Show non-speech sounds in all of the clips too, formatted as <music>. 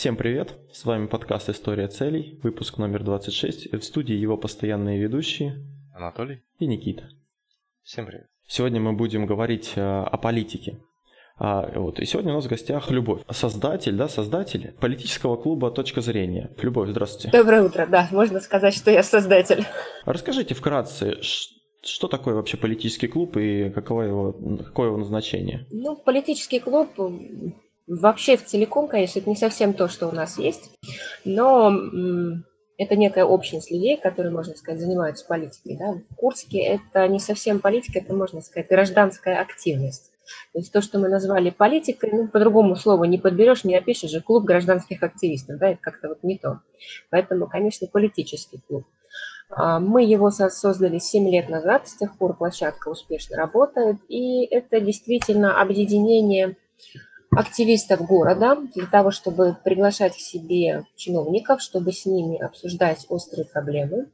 Всем привет! С вами подкаст «История целей», выпуск номер 26. В студии его постоянные ведущие Анатолий и Никита. Всем привет. Сегодня мы будем говорить э, о политике. А, вот, и сегодня у нас в гостях Любовь, создатель, да, создатель политического клуба «Точка зрения». Любовь, здравствуйте. Доброе утро, да, можно сказать, что я создатель. Расскажите вкратце, что такое вообще политический клуб и каково его, какое его назначение? Ну, политический клуб вообще в целиком, конечно, это не совсем то, что у нас есть, но это некая общность людей, которые, можно сказать, занимаются политикой. Да? В Курске это не совсем политика, это, можно сказать, гражданская активность. То есть то, что мы назвали политикой, ну, по-другому слова не подберешь, не опишешь же, клуб гражданских активистов, да, это как-то вот не то. Поэтому, конечно, политический клуб. А, мы его создали 7 лет назад, с тех пор площадка успешно работает, и это действительно объединение активистов города для того, чтобы приглашать к себе чиновников, чтобы с ними обсуждать острые проблемы.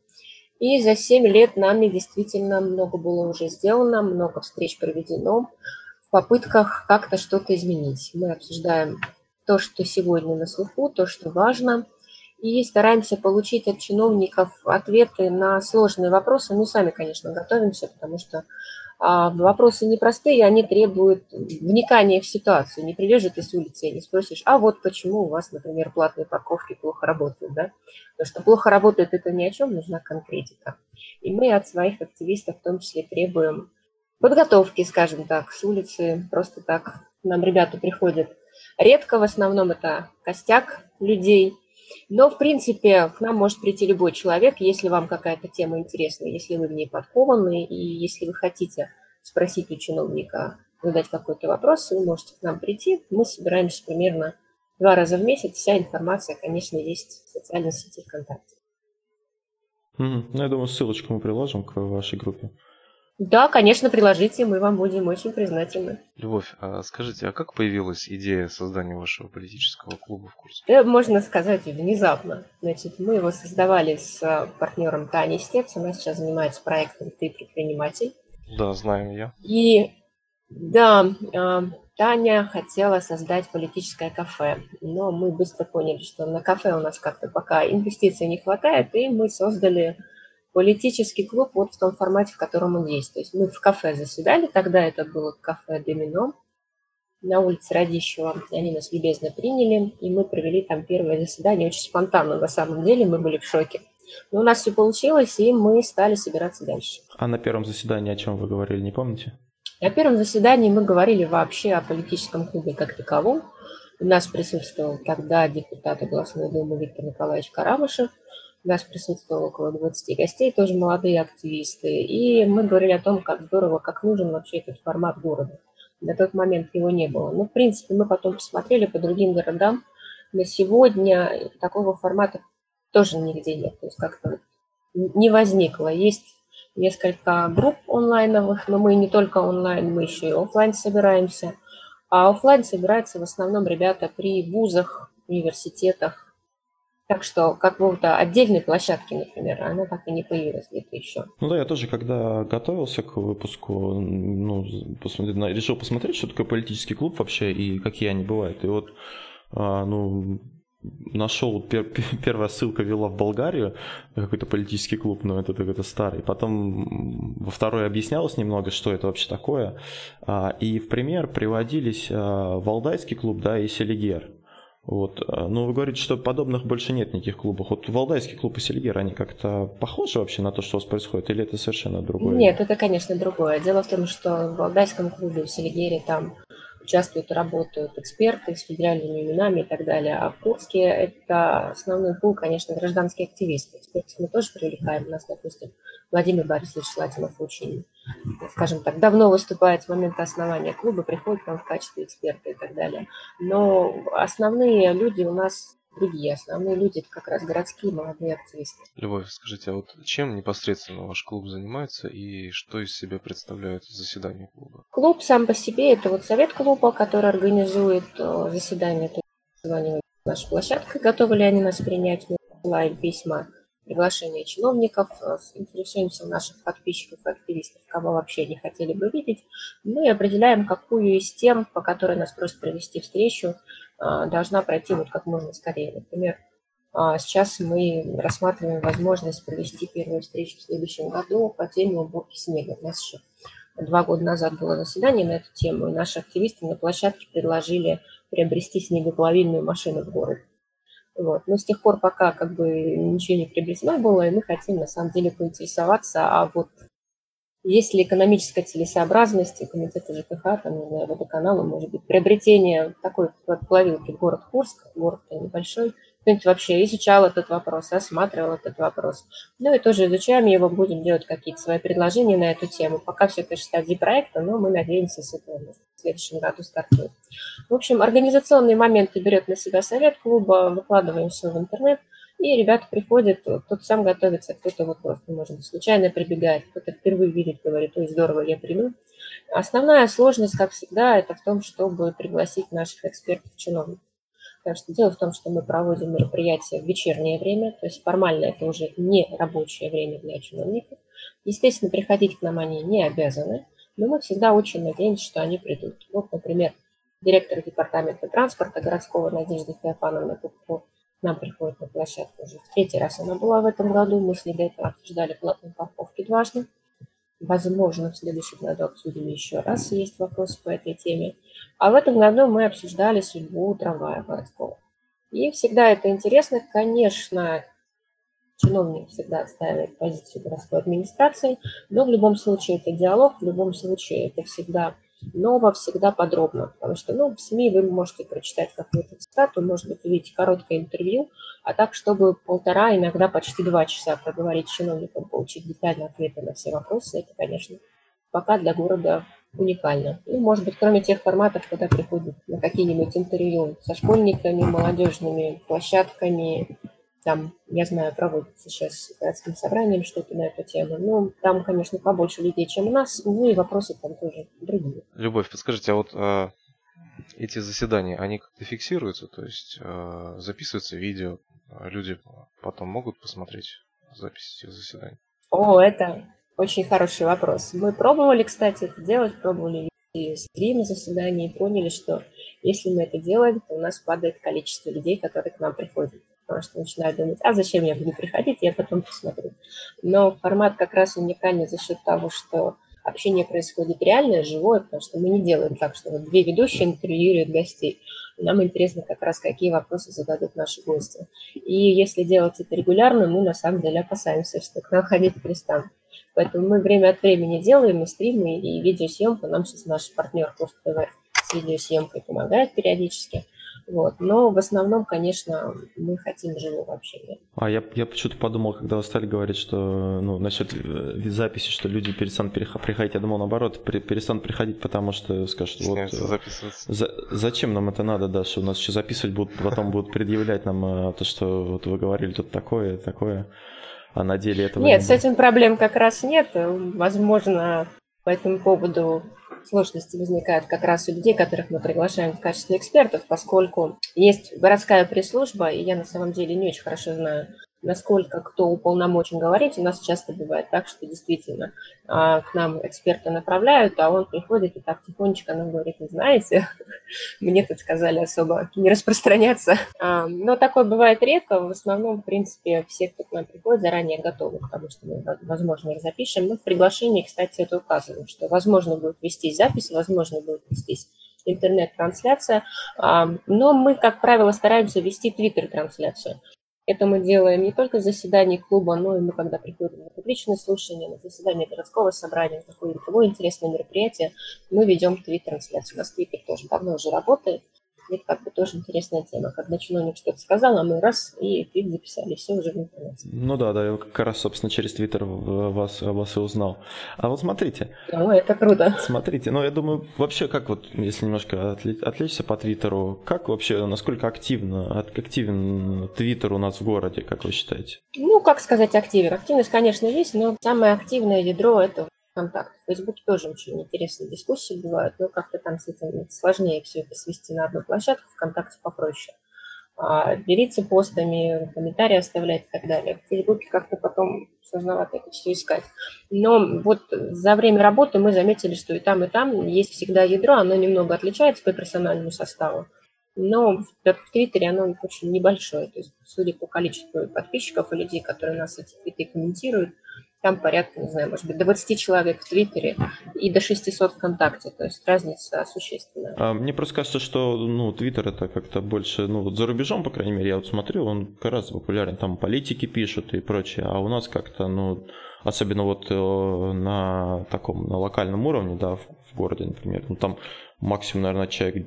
И за 7 лет нами действительно много было уже сделано, много встреч проведено, в попытках как-то что-то изменить. Мы обсуждаем то, что сегодня на слуху, то, что важно, и стараемся получить от чиновников ответы на сложные вопросы. Мы сами, конечно, готовимся, потому что вопросы непростые, они требуют вникания в ситуацию. Не же ты с улицы и не спросишь, а вот почему у вас, например, платные парковки плохо работают, да? Потому что плохо работают, это ни о чем, нужна конкретика. И мы от своих активистов в том числе требуем подготовки, скажем так, с улицы. Просто так нам ребята приходят редко, в основном это костяк людей. Но, в принципе, к нам может прийти любой человек, если вам какая-то тема интересна, если вы в ней подкованы, и если вы хотите спросить у чиновника, задать какой-то вопрос, вы можете к нам прийти. Мы собираемся примерно два раза в месяц. Вся информация, конечно, есть в социальной сети ВКонтакте. Ну, я думаю, ссылочку мы приложим к вашей группе. Да, конечно, приложите, мы вам будем очень признательны. Любовь, а скажите, а как появилась идея создания вашего политического клуба в Курске? Это можно сказать внезапно. Значит, мы его создавали с а, партнером Таней Стец. Она сейчас занимается проектом «Ты предприниматель». Да, знаем ее. И да, а, Таня хотела создать политическое кафе, но мы быстро поняли, что на кафе у нас как-то пока инвестиций не хватает, и мы создали политический клуб вот в том формате, в котором он есть. То есть мы в кафе заседали, тогда это было кафе «Домино» на улице Радищева. Они нас любезно приняли, и мы провели там первое заседание очень спонтанно. На самом деле мы были в шоке. Но у нас все получилось, и мы стали собираться дальше. А на первом заседании о чем вы говорили, не помните? На первом заседании мы говорили вообще о политическом клубе как таковом. У нас присутствовал тогда депутат областной думы Виктор Николаевич Карамышев – у нас присутствовало около 20 гостей, тоже молодые активисты. И мы говорили о том, как здорово, как нужен вообще этот формат города. На тот момент его не было. Но, в принципе, мы потом посмотрели по другим городам. На сегодня такого формата тоже нигде нет. То есть как-то не возникло. Есть несколько групп онлайновых, но мы не только онлайн, мы еще и офлайн собираемся. А офлайн собираются в основном ребята при вузах, университетах, так что какого-то отдельной площадки, например, она так и не появилась где-то еще. Ну да, я тоже, когда готовился к выпуску, ну, посмотри, решил посмотреть, что такое политический клуб вообще и какие они бывают. И вот, а, ну, нашел, пер, первая ссылка вела в Болгарию, какой-то политический клуб, но это, это старый. Потом во второй объяснялось немного, что это вообще такое. А, и в пример приводились а, Валдайский клуб, да, и Селигер. Вот. А, но вы говорите, что подобных больше нет никаких клубов. Вот Валдайский клуб и Сельгер, они как-то похожи вообще на то, что у вас происходит, или это совершенно другое? Нет, это, конечно, другое. Дело в том, что в Валдайском клубе в Сельгере там участвуют и работают эксперты с федеральными именами и так далее. А в Курске это основной пул, конечно, гражданские активисты. Экспертов мы тоже привлекаем. У нас, допустим, Владимир Борисович Шлатинов очень, скажем так, давно выступает с момента основания клуба, приходит к нам в качестве эксперта и так далее. Но основные люди у нас другие. Основные люди это как раз городские молодые активисты. Любовь, скажите, а вот чем непосредственно ваш клуб занимается и что из себя представляют заседания клуба? Клуб сам по себе это вот совет клуба, который организует э, заседание, это название нашей площадкой. Готовы ли они нас принять? Посылаем письма приглашение чиновников, э, интересуемся у наших подписчиков и активистов, кого вообще не хотели бы видеть, и определяем, какую из тем, по которой нас просят провести встречу, э, должна пройти вот как можно скорее. Например, а сейчас мы рассматриваем возможность провести первую встречу в следующем году по теме уборки снега. У нас еще два года назад было заседание на эту тему, и наши активисты на площадке предложили приобрести снегоплавильную машину в городе. Вот. Но с тех пор пока как бы ничего не приобретено было, и мы хотим на самом деле поинтересоваться, а вот есть ли экономическая целесообразность у комитета ЖКХ, там, не знаю, водоканала, может быть, приобретение такой плавилки в город Курск, город небольшой, кто-нибудь вообще изучал этот вопрос, осматривал этот вопрос. Ну и тоже изучаем его, будем делать какие-то свои предложения на эту тему. Пока все это стадии проекта, но мы надеемся, с этого в следующем году стартует. В общем, организационные моменты берет на себя совет клуба, выкладываем все в интернет, и ребята приходят, кто-то сам готовится, кто-то вот просто, может быть, случайно прибегает, кто-то впервые видит, говорит, ой, здорово, я приду. Основная сложность, как всегда, это в том, чтобы пригласить наших экспертов-чиновников. Потому что дело в том, что мы проводим мероприятия в вечернее время, то есть формально это уже не рабочее время для чиновников. Естественно, приходить к нам они не обязаны, но мы всегда очень надеемся, что они придут. Вот, например, директор департамента транспорта городского Надежда Феофановна Кубко к нам приходит на площадку уже в третий раз она была в этом году. Мы с ней до этого обсуждали платные парковки дважды. Возможно, в следующем году обсудим еще раз, есть вопросы по этой теме. А в этом году мы обсуждали судьбу трамвая городского. И всегда это интересно. Конечно, чиновник всегда отстаивает позицию городской администрации, но в любом случае это диалог, в любом случае это всегда ново, всегда подробно, потому что ну, в СМИ вы можете прочитать какую-то цитату, может быть, увидеть короткое интервью, а так, чтобы полтора, иногда почти два часа проговорить с чиновником, получить детальные ответы на все вопросы, это, конечно, пока для города уникально. И, может быть, кроме тех форматов, когда приходят на какие-нибудь интервью со школьниками, молодежными площадками, там, я знаю, проводится сейчас городским собранием что-то на эту тему. Ну, там, конечно, побольше людей, чем у нас, ну и вопросы там тоже другие. Любовь, подскажите, а вот а, эти заседания, они как-то фиксируются, то есть а, записывается видео, а люди потом могут посмотреть запись этих заседаний? О, это очень хороший вопрос. Мы пробовали, кстати, это делать, пробовали вести стрим заседаний и поняли, что если мы это делаем, то у нас падает количество людей, которые к нам приходят потому что начинаю думать, а зачем я буду приходить, я потом посмотрю. Но формат как раз уникальный за счет того, что общение происходит реальное, живое, потому что мы не делаем так, что вот две ведущие интервьюируют гостей. Нам интересно как раз, какие вопросы зададут наши гости. И если делать это регулярно, мы на самом деле опасаемся, что к нам ходить перестанут. Поэтому мы время от времени делаем и стримы, и видеосъемку. Нам сейчас наш партнер Курс ТВ с видеосъемкой помогает периодически. Вот. Но в основном, конечно, мы хотим живого общения. А я, я почему-то подумал, когда вы стали говорить, что ну, насчет э, записи, что люди перестанут приходить, я думал наоборот, перестанут приходить, потому что скажут, вот э, за, зачем нам это надо, да, что у нас еще записывать будут, потом будут предъявлять нам э, то, что вот вы говорили тут такое, такое, а на деле этого нет. Нет, с этим проблем как раз нет. Возможно, по этому поводу сложности возникают как раз у людей, которых мы приглашаем в качестве экспертов, поскольку есть городская пресс-служба, и я на самом деле не очень хорошо знаю насколько кто уполномочен говорить. У нас часто бывает так, что действительно а, к нам эксперта направляют, а он приходит и так тихонечко нам говорит, вы знаете, <laughs> мне тут сказали особо не распространяться. А, но такое бывает редко. В основном, в принципе, все, кто к нам приходит, заранее готовы к тому, что мы, возможно, их запишем. Мы в приглашении, кстати, это указываем, что возможно будет вестись запись, возможно будет вестись интернет-трансляция, а, но мы, как правило, стараемся вести твиттер-трансляцию. Это мы делаем не только в заседании клуба, но и мы, когда приходим на публичные слушания, на заседание городского собрания, какое-нибудь другое интересное мероприятие, мы ведем твит-трансляцию. У нас твиттер тоже давно уже работает. Это как бы тоже интересная тема. Когда чиновник что-то сказал, а мы раз и твит записали, все уже в интернете. Ну да, да, я как раз, собственно, через твиттер вас, вас и узнал. А вот смотрите. Ну, это круто. Смотрите, ну я думаю, вообще как вот, если немножко отвлечься по твиттеру, как вообще, насколько активно, активен твиттер у нас в городе, как вы считаете? Ну, как сказать активен? Активность, конечно, есть, но самое активное ядро – это ВКонтакте. В Фейсбуке тоже очень интересные дискуссии бывают, но как-то там с этим сложнее все это свести на одну площадку, ВКонтакте попроще. а, делиться постами, комментарии оставлять и так далее. В Фейсбуке как-то потом сложновато это все искать. Но вот за время работы мы заметили, что и там, и там есть всегда ядро, оно немного отличается по персональному составу, но в Твиттере оно очень небольшое. То есть, судя по количеству подписчиков и людей, которые нас эти твиты комментируют, там порядка, не знаю, может быть, до 20 человек в Твиттере и до 600 ВКонтакте, то есть разница существенная. А, мне просто кажется, что, ну, Твиттер это как-то больше, ну, вот за рубежом, по крайней мере, я вот смотрю, он гораздо популярен, там политики пишут и прочее, а у нас как-то, ну, особенно вот э, на таком, на локальном уровне, да, в, в городе, например, ну, там максимум, наверное, человек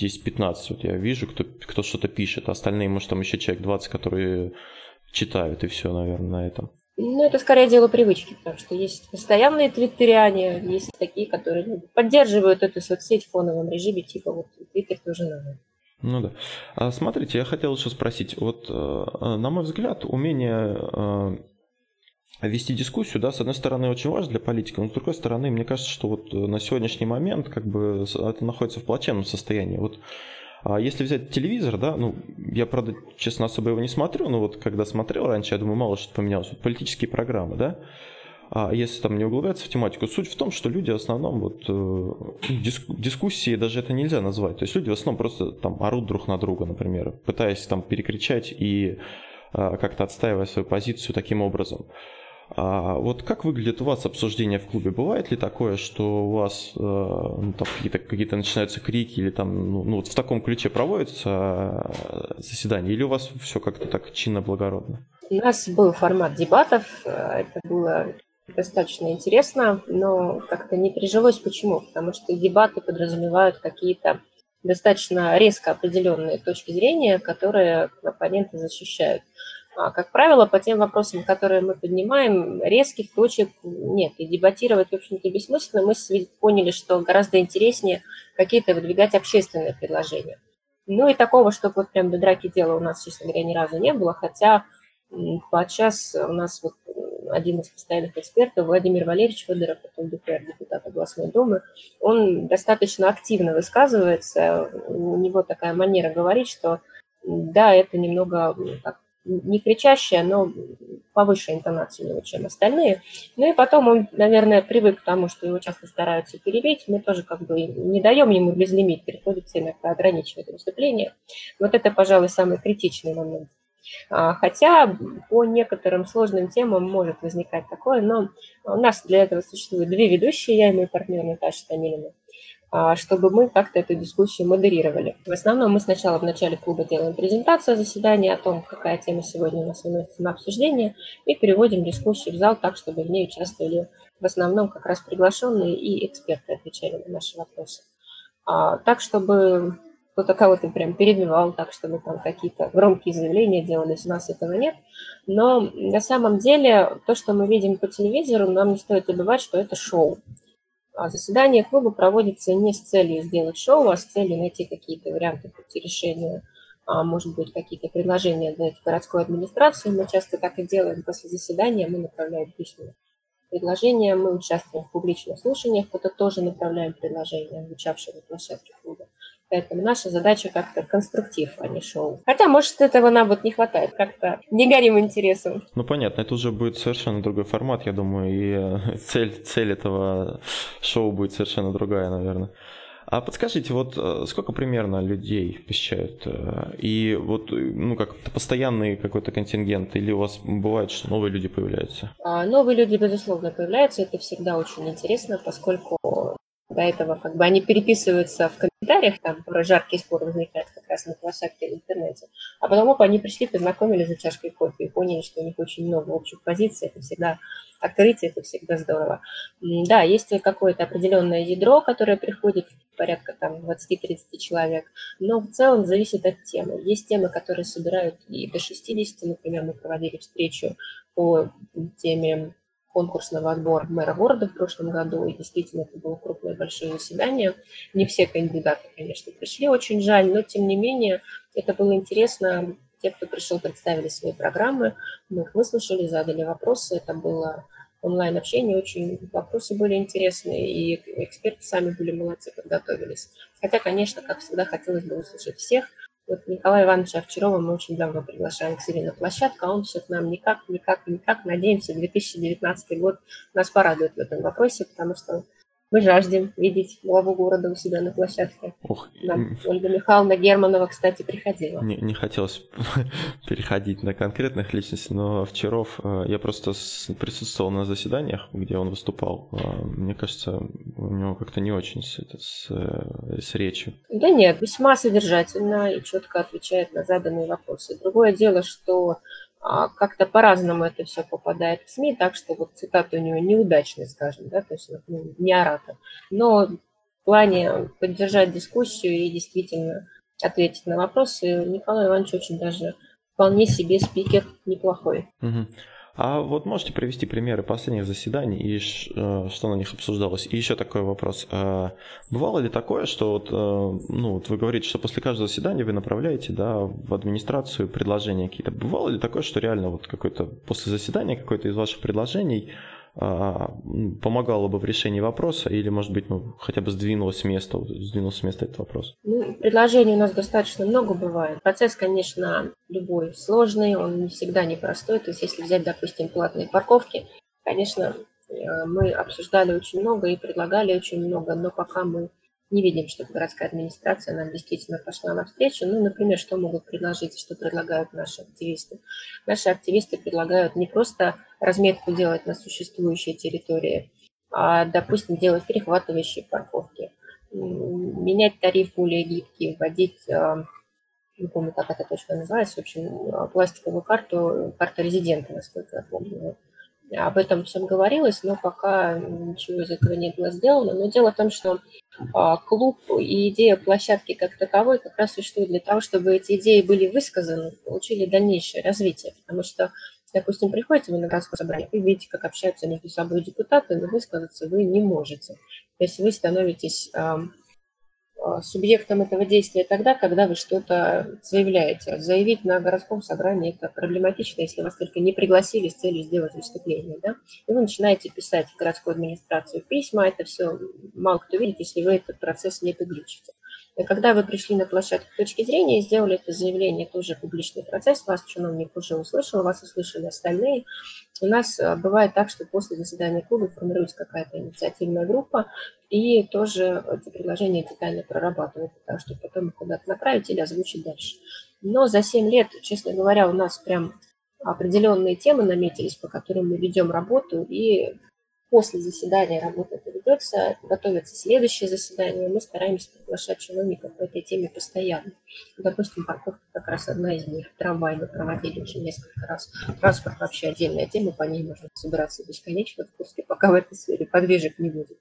10-15, вот я вижу, кто, кто что-то пишет, а остальные, может, там еще человек 20, которые читают, и все, наверное, на этом. Ну, это скорее дело привычки, потому что есть постоянные твиттериане, есть такие, которые ну, поддерживают эту соцсеть в фоновом режиме, типа вот твиттер тоже надо. Ну да. А смотрите, я хотел еще спросить, вот э, на мой взгляд, умение э, вести дискуссию, да, с одной стороны, очень важно для политика, но с другой стороны, мне кажется, что вот на сегодняшний момент как бы это находится в плачевном состоянии. Вот а если взять телевизор, да, ну, я, правда, честно, особо его не смотрю, но вот когда смотрел раньше, я думаю, мало что поменялось. Вот политические программы, да, а если там не углубляться в тематику, суть в том, что люди в основном вот э, диск, дискуссии даже это нельзя назвать. То есть люди в основном просто там орут друг на друга, например, пытаясь там перекричать и э, как-то отстаивая свою позицию таким образом. А вот как выглядит у вас обсуждение в клубе? Бывает ли такое, что у вас э, ну, какие-то какие начинаются крики или там ну, ну, вот в таком ключе проводятся э, заседания, или у вас все как-то так чинно благородно? У нас был формат дебатов, э, это было достаточно интересно, но как-то не прижилось. Почему? Потому что дебаты подразумевают какие-то достаточно резко определенные точки зрения, которые оппоненты защищают. А, как правило, по тем вопросам, которые мы поднимаем, резких точек нет. И дебатировать, в общем-то, бессмысленно. Мы поняли, что гораздо интереснее какие-то выдвигать общественные предложения. Ну и такого, чтобы вот прям до драки дела у нас, честно говоря, ни разу не было, хотя подчас у нас вот один из постоянных экспертов, Владимир Валерьевич Федоров, ЛДПР, депутат областной думы, он достаточно активно высказывается, у него такая манера говорить, что да, это немного так, не кричащая, но повыше интонации у него, чем остальные. Ну и потом он, наверное, привык к тому, что его часто стараются перебить. Мы тоже как бы не даем ему безлимит, приходится иногда ограничивать выступление. Вот это, пожалуй, самый критичный момент. А, хотя по некоторым сложным темам может возникать такое, но у нас для этого существуют две ведущие, я и мой партнер Наташа Томилина. А, чтобы мы как-то эту дискуссию модерировали. В основном мы сначала в начале клуба делаем презентацию заседания о том, какая тема сегодня у нас выносится на обсуждение, и переводим дискуссию в зал так, чтобы в ней участвовали в основном как раз приглашенные и эксперты отвечали на наши вопросы. А, так, чтобы кто-то кого-то прям перебивал, так, чтобы там какие-то громкие заявления делались, у нас этого нет. Но на самом деле то, что мы видим по телевизору, нам не стоит забывать, что это шоу. А заседание клуба проводится не с целью сделать шоу, а с целью найти какие-то варианты пути решения, а, может быть, какие-то предложения дать городской администрации. Мы часто так и делаем. После заседания мы направляем письма предложения, мы участвуем в публичных слушаниях, куда тоже направляем предложения, обучавшие на площадке клуба. Поэтому наша задача как-то конструктив, а не шоу. Хотя, может, этого нам вот не хватает, как-то не горим интересом. Ну, понятно, это уже будет совершенно другой формат, я думаю, и э, <laughs> цель, цель этого шоу будет совершенно другая, наверное. А подскажите, вот э, сколько примерно людей посещают? Э, и вот, ну, как постоянный какой-то контингент, или у вас бывает, что новые люди появляются? А, новые люди, безусловно, появляются. Это всегда очень интересно, поскольку до этого как бы они переписываются в комментариях, там про жаркий спор возникает как раз на площадке в интернете. А потом оп, они пришли, познакомились за чашкой кофе и поняли, что у них очень много общих позиций. Это всегда открытие, это всегда здорово. Да, есть какое-то определенное ядро, которое приходит порядка там 20-30 человек, но в целом зависит от темы. Есть темы, которые собирают и до 60, например, мы проводили встречу по теме конкурсного отбора мэра города в прошлом году, и действительно это было крупное большое заседание. Не все кандидаты, конечно, пришли, очень жаль, но тем не менее это было интересно. Те, кто пришел, представили свои программы, мы их выслушали, задали вопросы, это было онлайн-общение, очень вопросы были интересные, и эксперты сами были молодцы, подготовились. Хотя, конечно, как всегда, хотелось бы услышать всех, Вот Николая Ивановича Овчарова мы очень давно приглашаем к себе на площадку, а он все к нам никак, никак, никак. Надеемся, 2019 год нас порадует в этом вопросе, потому что мы жаждем видеть главу города у себя на площадке. Ох, Нам Ольга Михайловна Германова, кстати, приходила. Не, не хотелось <laughs> переходить на конкретных личностей, но Овчаров, э, я просто присутствовал на заседаниях, где он выступал. Э, мне кажется, у него как-то не очень с, это, с, э, с речью. Да нет, весьма содержательно и четко отвечает на заданные вопросы. Другое дело, что как-то по-разному это все попадает в СМИ, так что вот цитаты у него неудачные, скажем, да, то есть ну, не оратор. Но в плане поддержать дискуссию и действительно ответить на вопросы, Николай Иванович очень даже вполне себе спикер неплохой. Угу. А вот можете привести примеры последних заседаний и э, что на них обсуждалось? И еще такой вопрос. А бывало ли такое, что вот, э, ну, вот вы говорите, что после каждого заседания вы направляете да, в администрацию предложения какие-то. Бывало ли такое, что реально вот какое-то после заседания какое-то из ваших предложений помогало бы в решении вопроса или, может быть, ну, хотя бы сдвинулось с места, сдвинулся с места этот вопрос? Ну, предложений у нас достаточно много бывает. Процесс, конечно, любой сложный, он не всегда непростой. То есть, если взять, допустим, платные парковки, конечно, э, мы обсуждали очень много и предлагали очень много, но пока мы не видим, чтобы городская администрация нам действительно пошла навстречу. Ну, например, что могут предложить, что предлагают наши активисты. Наши активисты предлагают не просто разметку делать на существующей территории, а, допустим, делать перехватывающие парковки, менять тариф более гибкий, вводить, а, не помню, как эта точка называется, в общем, пластиковую карту, карту резидента, насколько я помню. Об этом всем говорилось, но пока ничего из этого не было сделано. Но дело в том, что а, клуб и идея площадки как таковой как раз существует для того, чтобы эти идеи были высказаны, получили дальнейшее развитие. Потому что, допустим, приходите вы на городское собрание, вы видите, как общаются между собой депутаты, но высказаться вы не можете. То есть вы становитесь субъектом этого действия тогда, когда вы что-то заявляете. Заявить на городском собрании это проблематично, если вас только не пригласили с целью сделать выступление. Да? И вы начинаете писать в городскую администрацию письма, это все мало кто видит, если вы этот процесс не подключите. Когда вы пришли на площадку точки зрения и сделали это заявление, это уже публичный процесс, вас чиновник уже услышал, вас услышали остальные. У нас а, бывает так, что после заседания клуба формируется какая-то инициативная группа, и тоже эти предложения детально прорабатывают, потому что потом их куда-то направить или озвучить дальше. Но за 7 лет, честно говоря, у нас прям определенные темы наметились, по которым мы ведем работу, и после заседания работа ведется, готовится следующее заседание, мы стараемся приглашать чиновников по этой теме постоянно. Допустим, парковка как раз одна из них, трамвай мы проводили уже несколько раз. Транспорт вообще отдельная тема, по ней можно собираться бесконечно в Курске, пока в этой сфере подвижек не будет.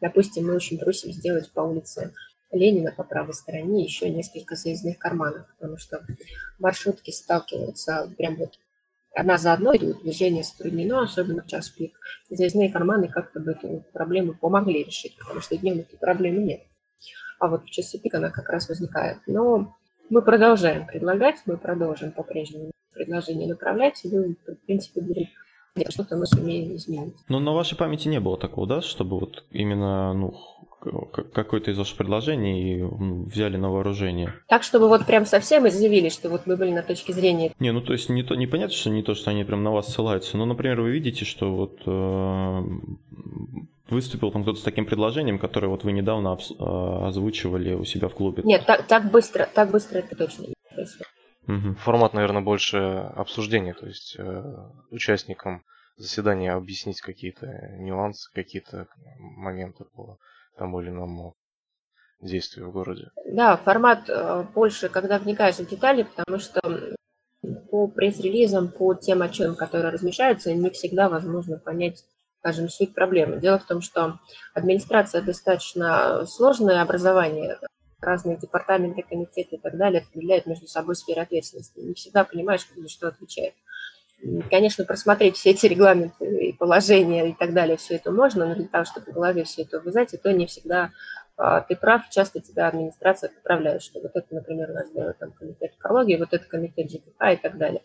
Допустим, мы очень просим сделать по улице Ленина по правой стороне еще несколько заездных карманов, потому что маршрутки сталкиваются прям вот одна за одной, идут движение затруднено, особенно в час пик. Заездные карманы как-то бы эту проблему помогли решить, потому что днем этой проблемы нет. А вот в часы пик она как раз возникает. Но мы продолжаем предлагать, мы продолжим по-прежнему предложение направлять, и вы, в принципе, будем что-то мы сумеем изменить. Но на вашей памяти не было такого, да, чтобы вот именно ну, какое-то из ваших предложений взяли на вооружение. Так, чтобы вот прям совсем изъявили, что вот мы были на точке зрения. Не, ну то есть не, то, не понятно, что не то, что они прям на вас ссылаются, но, например, вы видите, что вот э, выступил там кто-то с таким предложением, которое вот вы недавно э, озвучивали у себя в клубе. Нет, так, так быстро, так быстро это точно не происходит. Угу. Формат, наверное, больше обсуждения, то есть э, участникам заседания объяснить какие-то нюансы, какие-то моменты по тому или иному действию в городе. Да, формат э, больше, когда вникаешь в детали, потому что по пресс-релизам, по тем отчетам, которые размещаются, не всегда возможно понять, скажем, суть проблемы. Дело в том, что администрация достаточно сложное образование, разные департаменты, комитеты и так далее определяют между собой сферы ответственности. Не всегда понимаешь, кто за что отвечает. Конечно, просмотреть все эти регламенты и положения и так далее, все это можно, но для того, чтобы в голове все это вязать, это не всегда а, ты прав, часто тебя администрация поправляет, что вот это, например, у нас делает там комитет экологии, вот это комитет ЖКХ и так далее.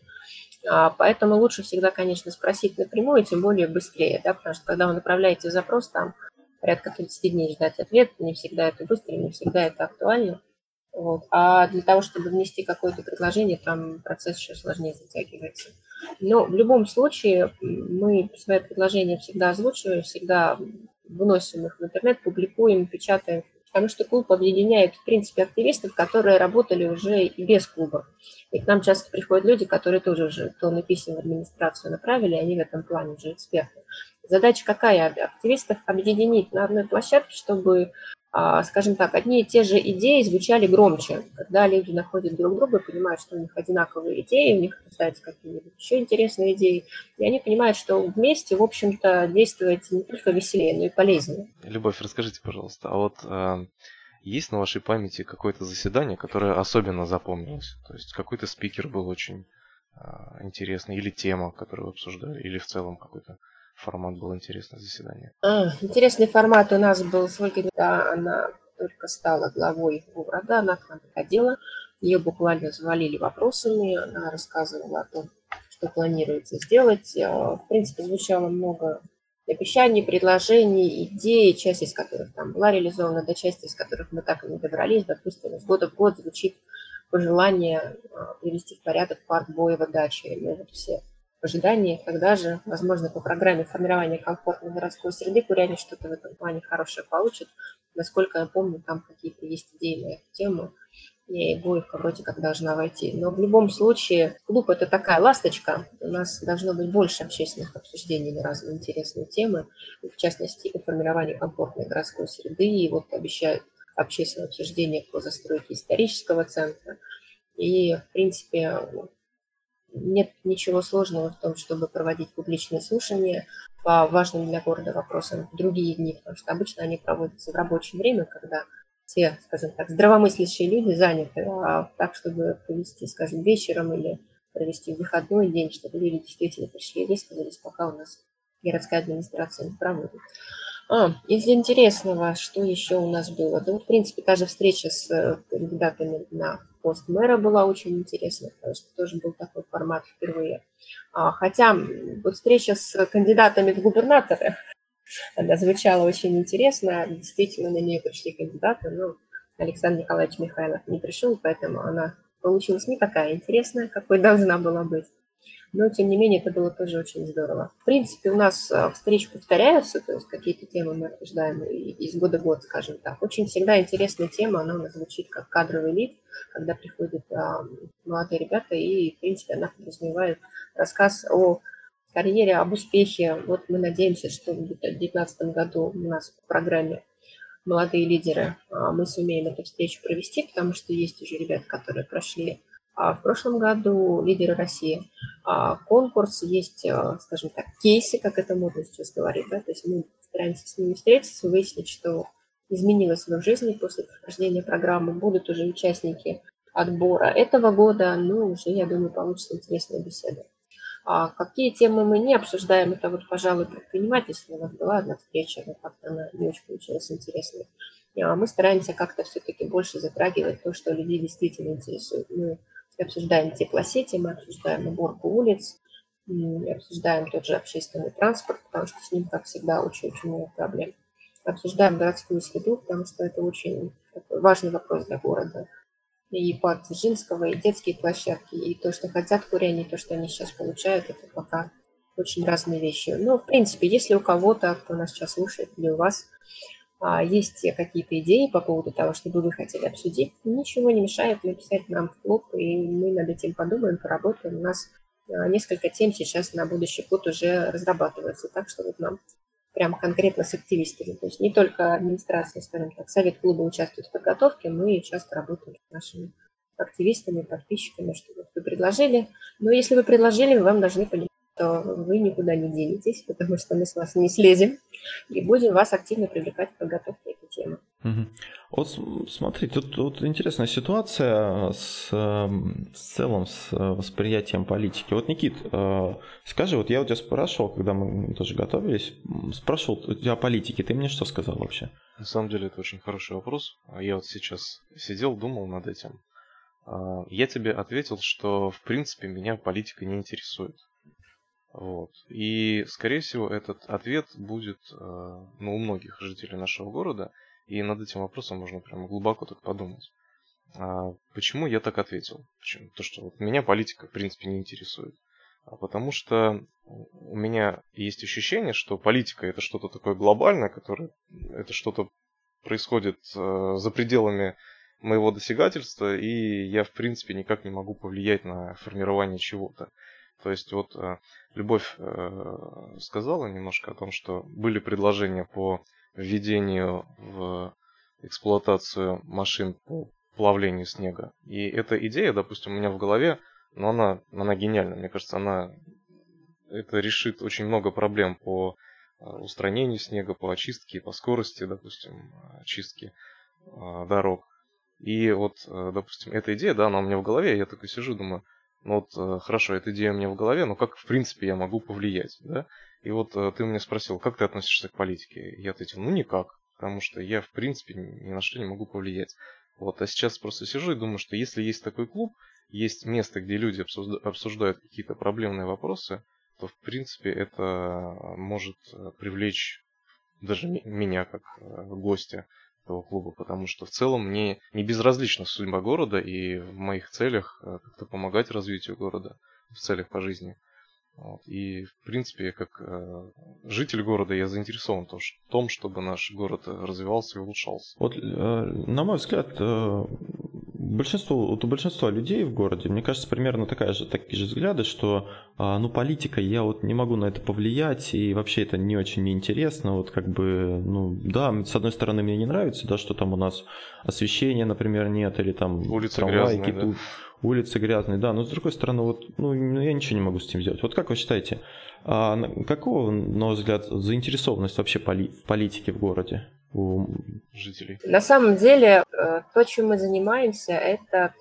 А, поэтому лучше всегда, конечно, спросить напрямую, тем более быстрее, да, потому что когда вы направляете запрос, там порядка 30 дней ждать ответ, не всегда это быстро, не всегда это актуально. Вот. А для того, чтобы внести какое-то предложение, там процесс еще сложнее затягивается. Но в любом случае мы свои предложения всегда озвучиваем, всегда выносим их в интернет, публикуем, печатаем, потому что клуб объединяет, в принципе, активистов, которые работали уже и без клуба. И к нам часто приходят люди, которые тоже уже тонны писем в администрацию направили, они в этом плане уже эксперты. Задача какая? Активистов объединить на одной площадке, чтобы скажем так, одни и те же идеи звучали громче, когда люди находят друг друга, понимают, что у них одинаковые идеи, у них касаются какие-нибудь еще интересные идеи, и они понимают, что вместе, в общем-то, действовать не только веселее, но и полезнее. Любовь, расскажите, пожалуйста, а вот э, есть на вашей памяти какое-то заседание, которое особенно запомнилось? То есть какой-то спикер был очень э, интересный, или тема, которую вы обсуждали, или в целом какой-то формат был интересный заседание? А, интересный формат у нас был с Ольгой, когда она только стала главой города, она к нам приходила, ее буквально завалили вопросами, она рассказывала о том, что планируется сделать. А, в принципе, звучало много обещаний, предложений, идей, часть из которых там была реализована, до части из которых мы так и не добрались. Допустим, из года в год звучит пожелание а, привести в порядок парк Боева дачи. Мы вот все в ожидании, когда же, возможно, по программе формирования комфортной городской среды куряне что-то в этом плане хорошее получат. Насколько я помню, там какие-то есть идеи на эту тему, и Боевка вроде как должна войти. Но в любом случае, клуб – это такая ласточка. У нас должно быть больше общественных обсуждений на разные интересные темы, в частности, по формированию комфортной городской среды. И вот обещают общественное обсуждение по застройке исторического центра. И, в принципе, нет ничего сложного в том, чтобы проводить публичные слушания по важным для города вопросам в другие дни, потому что обычно они проводятся в рабочее время, когда все, скажем так, здравомыслящие люди заняты, а так, чтобы провести, скажем, вечером или провести выходной день, чтобы люди действительно пришли и высказались, пока у нас городская администрация не проводит. А, из интересного, что еще у нас было? Да, в принципе, та же встреча с э, кандидатами на пост мэра была очень интересная, потому что тоже был такой формат впервые. А, хотя вот встреча с кандидатами в губернаторы, <laughs> она звучала очень интересно. Действительно, на нее пришли кандидаты, но Александр Николаевич Михайлов не пришел, поэтому она получилась не такая интересная, какой должна была быть но тем не менее это было тоже очень здорово. В принципе, у нас э, встречи повторяются, то есть какие-то темы мы обсуждаем из года в год, скажем так. Очень всегда интересная тема, она у нас звучит как кадровый лид, когда приходят а, молодые ребята, и, в принципе, она подразумевает рассказ о карьере, об успехе. Вот мы надеемся, что в 2019 году у нас в программе молодые лидеры, а, мы сумеем эту встречу провести, потому что есть уже ребята, которые прошли в прошлом году лидеры России. А конкурс есть, а, скажем так, кейсы, как это можно сейчас говорить. Да? То есть мы стараемся с ними встретиться, выяснить, что изменилось в их жизни после прохождения программы. Будут уже участники отбора этого года, ну, уже, я думаю, получится интересная беседа. А какие темы мы не обсуждаем, это вот, пожалуй, предпринимательство. У нас была одна встреча, но как-то она не очень получилась интересной. А мы стараемся как-то все-таки больше затрагивать то, что людей действительно интересует. Мы обсуждаем теплосети, мы обсуждаем уборку улиц, обсуждаем тот же общественный транспорт, потому что с ним, как всегда, очень-очень много проблем. Обсуждаем городскую среду, потому что это очень важный вопрос для города. И парк Дзержинского, и детские площадки, и то, что хотят куряне, и то, что они сейчас получают, это пока очень разные вещи. Но, в принципе, если у кого-то, кто нас сейчас слушает, или у вас есть какие-то идеи по поводу того, что бы вы хотели обсудить, ничего не мешает написать нам в клуб, и мы над этим подумаем, поработаем. У нас а, несколько тем сейчас на будущий год уже разрабатывается, так что вот нам прям конкретно с активистами. То есть не только администрация, скажем так, совет клуба участвует в подготовке, мы часто работаем с нашими активистами, подписчиками, чтобы вы предложили. Но если вы предложили, вам должны понимать, то вы никуда не денетесь, потому что мы с вас не слезем и будем вас активно привлекать к подготовке этой темы. Угу. Вот смотри, тут, тут интересная ситуация с, эм, с целым с восприятием политики. Вот, Никит, э, скажи, вот я у тебя спрашивал, когда мы тоже готовились, спрашивал у тебя о политике, ты мне что сказал вообще? На самом деле это очень хороший вопрос. Я вот сейчас сидел, думал над этим. А, я тебе ответил, что в принципе меня политика не интересует. Вот. И, скорее всего, этот ответ будет э, ну, у многих жителей нашего города, и над этим вопросом можно прямо глубоко так подумать. А почему я так ответил? Почему? То, что вот меня политика, в принципе, не интересует. А потому что у меня есть ощущение, что политика это что-то такое глобальное, которое это что-то происходит э, за пределами моего досягательства, и я, в принципе, никак не могу повлиять на формирование чего-то. То есть вот э, Любовь э, сказала немножко о том, что были предложения по введению в эксплуатацию машин по плавлению снега. И эта идея, допустим, у меня в голове, но она, она гениальна. Мне кажется, она это решит очень много проблем по э, устранению снега, по очистке, по скорости, допустим, очистки дорог. И вот, допустим, эта идея, да, она у меня в голове, я такой сижу, думаю, ну вот, э, хорошо, эта идея у меня в голове, но как, в принципе, я могу повлиять, да? И вот э, ты меня спросил, как ты относишься к политике? Я ответил, ну никак, потому что я, в принципе, ни на что не могу повлиять. Вот, а сейчас просто сижу и думаю, что если есть такой клуб, есть место, где люди обсуждают какие-то проблемные вопросы, то, в принципе, это может э, привлечь даже меня как гостя этого клуба, потому что в целом мне не безразлична судьба города, и в моих целях э, как-то помогать развитию города, в целях по жизни. Вот. И, в принципе, как э, житель города, я заинтересован в том, чтобы наш город развивался и улучшался. Вот, э, на мой взгляд, э, большинство, вот у большинства людей в городе, мне кажется, примерно такая же, такие же взгляды, что а, ну, политика, я вот не могу на это повлиять, и вообще это не очень неинтересно, вот как бы, ну, да, с одной стороны, мне не нравится, да, что там у нас освещения, например, нет, или там улицы грязные, да? улицы грязные, да, но с другой стороны, вот, ну, я ничего не могу с этим сделать. Вот как вы считаете, а, какого, на ваш взгляд, заинтересованность вообще поли в политике в городе? у жителей? На самом деле, э, то, чем мы занимаемся, это